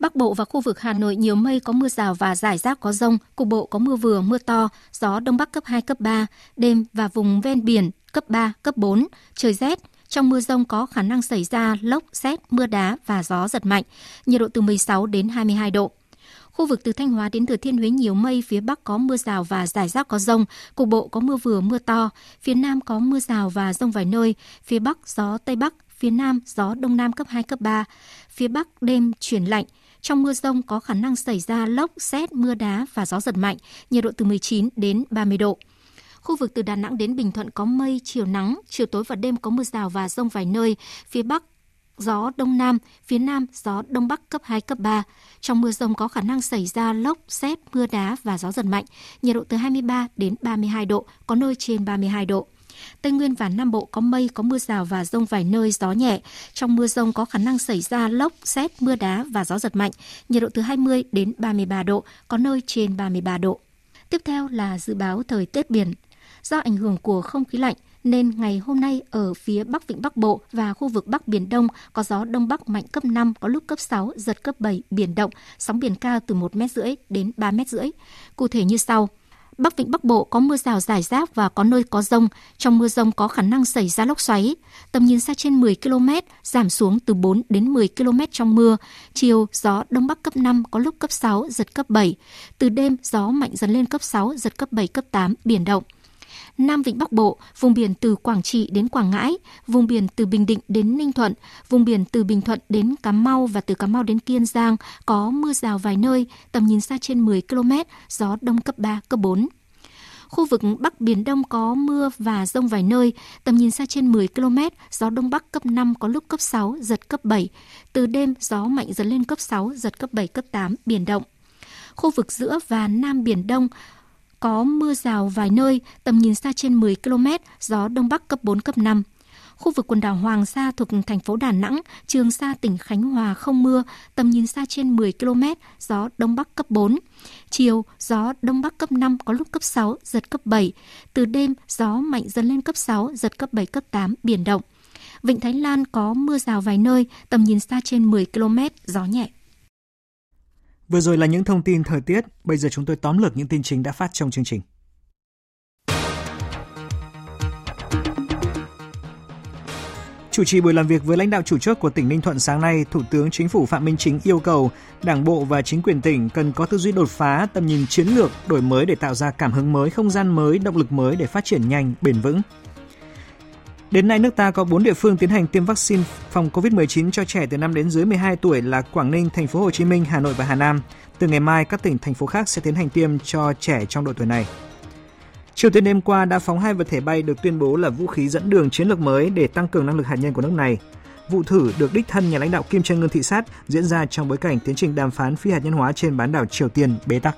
Bắc Bộ và khu vực Hà Nội nhiều mây có mưa rào và rải rác có rông, cục bộ có mưa vừa, mưa to, gió Đông Bắc cấp 2, cấp 3, đêm và vùng ven biển cấp 3, cấp 4, trời rét, trong mưa rông có khả năng xảy ra lốc, xét, mưa đá và gió giật mạnh, nhiệt độ từ 16 đến 22 độ. Khu vực từ Thanh Hóa đến Thừa Thiên Huế nhiều mây, phía Bắc có mưa rào và rải rác có rông, cục bộ có mưa vừa mưa to, phía Nam có mưa rào và rông vài nơi, phía Bắc gió Tây Bắc, phía Nam gió Đông Nam cấp 2, cấp 3, phía Bắc đêm chuyển lạnh, trong mưa rông có khả năng xảy ra lốc, xét, mưa đá và gió giật mạnh, nhiệt độ từ 19 đến 30 độ. Khu vực từ Đà Nẵng đến Bình Thuận có mây, chiều nắng, chiều tối và đêm có mưa rào và rông vài nơi. Phía Bắc gió Đông Nam, phía Nam gió Đông Bắc cấp 2, cấp 3. Trong mưa rông có khả năng xảy ra lốc, xét, mưa đá và gió giật mạnh, nhiệt độ từ 23 đến 32 độ, có nơi trên 32 độ. Tây Nguyên và Nam Bộ có mây, có mưa rào và rông vài nơi, gió nhẹ. Trong mưa rông có khả năng xảy ra lốc, xét, mưa đá và gió giật mạnh, nhiệt độ từ 20 đến 33 độ, có nơi trên 33 độ. Tiếp theo là dự báo thời tiết biển. Do ảnh hưởng của không khí lạnh, nên ngày hôm nay ở phía Bắc Vịnh Bắc Bộ và khu vực Bắc Biển Đông có gió Đông Bắc mạnh cấp 5, có lúc cấp 6, giật cấp 7, biển động, sóng biển cao từ 1 mét rưỡi đến 3 mét rưỡi. Cụ thể như sau. Bắc Vịnh Bắc Bộ có mưa rào rải rác và có nơi có rông. Trong mưa rông có khả năng xảy ra lốc xoáy. Tầm nhìn xa trên 10 km, giảm xuống từ 4 đến 10 km trong mưa. Chiều, gió Đông Bắc cấp 5, có lúc cấp 6, giật cấp 7. Từ đêm, gió mạnh dần lên cấp 6, giật cấp 7, cấp 8, biển động. Nam Vịnh Bắc Bộ, vùng biển từ Quảng Trị đến Quảng Ngãi, vùng biển từ Bình Định đến Ninh Thuận, vùng biển từ Bình Thuận đến Cà Mau và từ Cà Mau đến Kiên Giang có mưa rào vài nơi, tầm nhìn xa trên 10 km, gió đông cấp 3, cấp 4. Khu vực Bắc Biển Đông có mưa và rông vài nơi, tầm nhìn xa trên 10 km, gió Đông Bắc cấp 5 có lúc cấp 6, giật cấp 7. Từ đêm, gió mạnh dần lên cấp 6, giật cấp 7, cấp 8, biển động. Khu vực giữa và Nam Biển Đông có mưa rào vài nơi, tầm nhìn xa trên 10 km, gió Đông Bắc cấp 4, cấp 5. Khu vực quần đảo Hoàng Sa thuộc thành phố Đà Nẵng, Trường Sa tỉnh Khánh Hòa không mưa, tầm nhìn xa trên 10 km, gió Đông Bắc cấp 4. Chiều, gió Đông Bắc cấp 5, có lúc cấp 6, giật cấp 7. Từ đêm, gió mạnh dần lên cấp 6, giật cấp 7, cấp 8, biển động. Vịnh Thái Lan có mưa rào vài nơi, tầm nhìn xa trên 10 km, gió nhẹ. Vừa rồi là những thông tin thời tiết, bây giờ chúng tôi tóm lược những tin chính đã phát trong chương trình. Chủ trì buổi làm việc với lãnh đạo chủ chốt của tỉnh Ninh Thuận sáng nay, Thủ tướng Chính phủ Phạm Minh Chính yêu cầu Đảng bộ và chính quyền tỉnh cần có tư duy đột phá, tầm nhìn chiến lược, đổi mới để tạo ra cảm hứng mới, không gian mới, động lực mới để phát triển nhanh, bền vững. Đến nay, nước ta có 4 địa phương tiến hành tiêm vaccine phòng COVID-19 cho trẻ từ 5 đến dưới 12 tuổi là Quảng Ninh, Thành phố Hồ Chí Minh, Hà Nội và Hà Nam. Từ ngày mai, các tỉnh, thành phố khác sẽ tiến hành tiêm cho trẻ trong độ tuổi này. Triều Tiên đêm qua đã phóng hai vật thể bay được tuyên bố là vũ khí dẫn đường chiến lược mới để tăng cường năng lực hạt nhân của nước này. Vụ thử được đích thân nhà lãnh đạo Kim Jong Un thị sát diễn ra trong bối cảnh tiến trình đàm phán phi hạt nhân hóa trên bán đảo Triều Tiên bế tắc.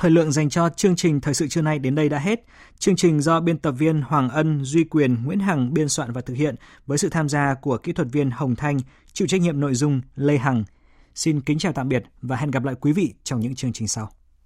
Thời lượng dành cho chương trình thời sự trưa nay đến đây đã hết. Chương trình do biên tập viên Hoàng Ân, Duy Quyền, Nguyễn Hằng biên soạn và thực hiện với sự tham gia của kỹ thuật viên Hồng Thanh, chịu trách nhiệm nội dung Lê Hằng. Xin kính chào tạm biệt và hẹn gặp lại quý vị trong những chương trình sau.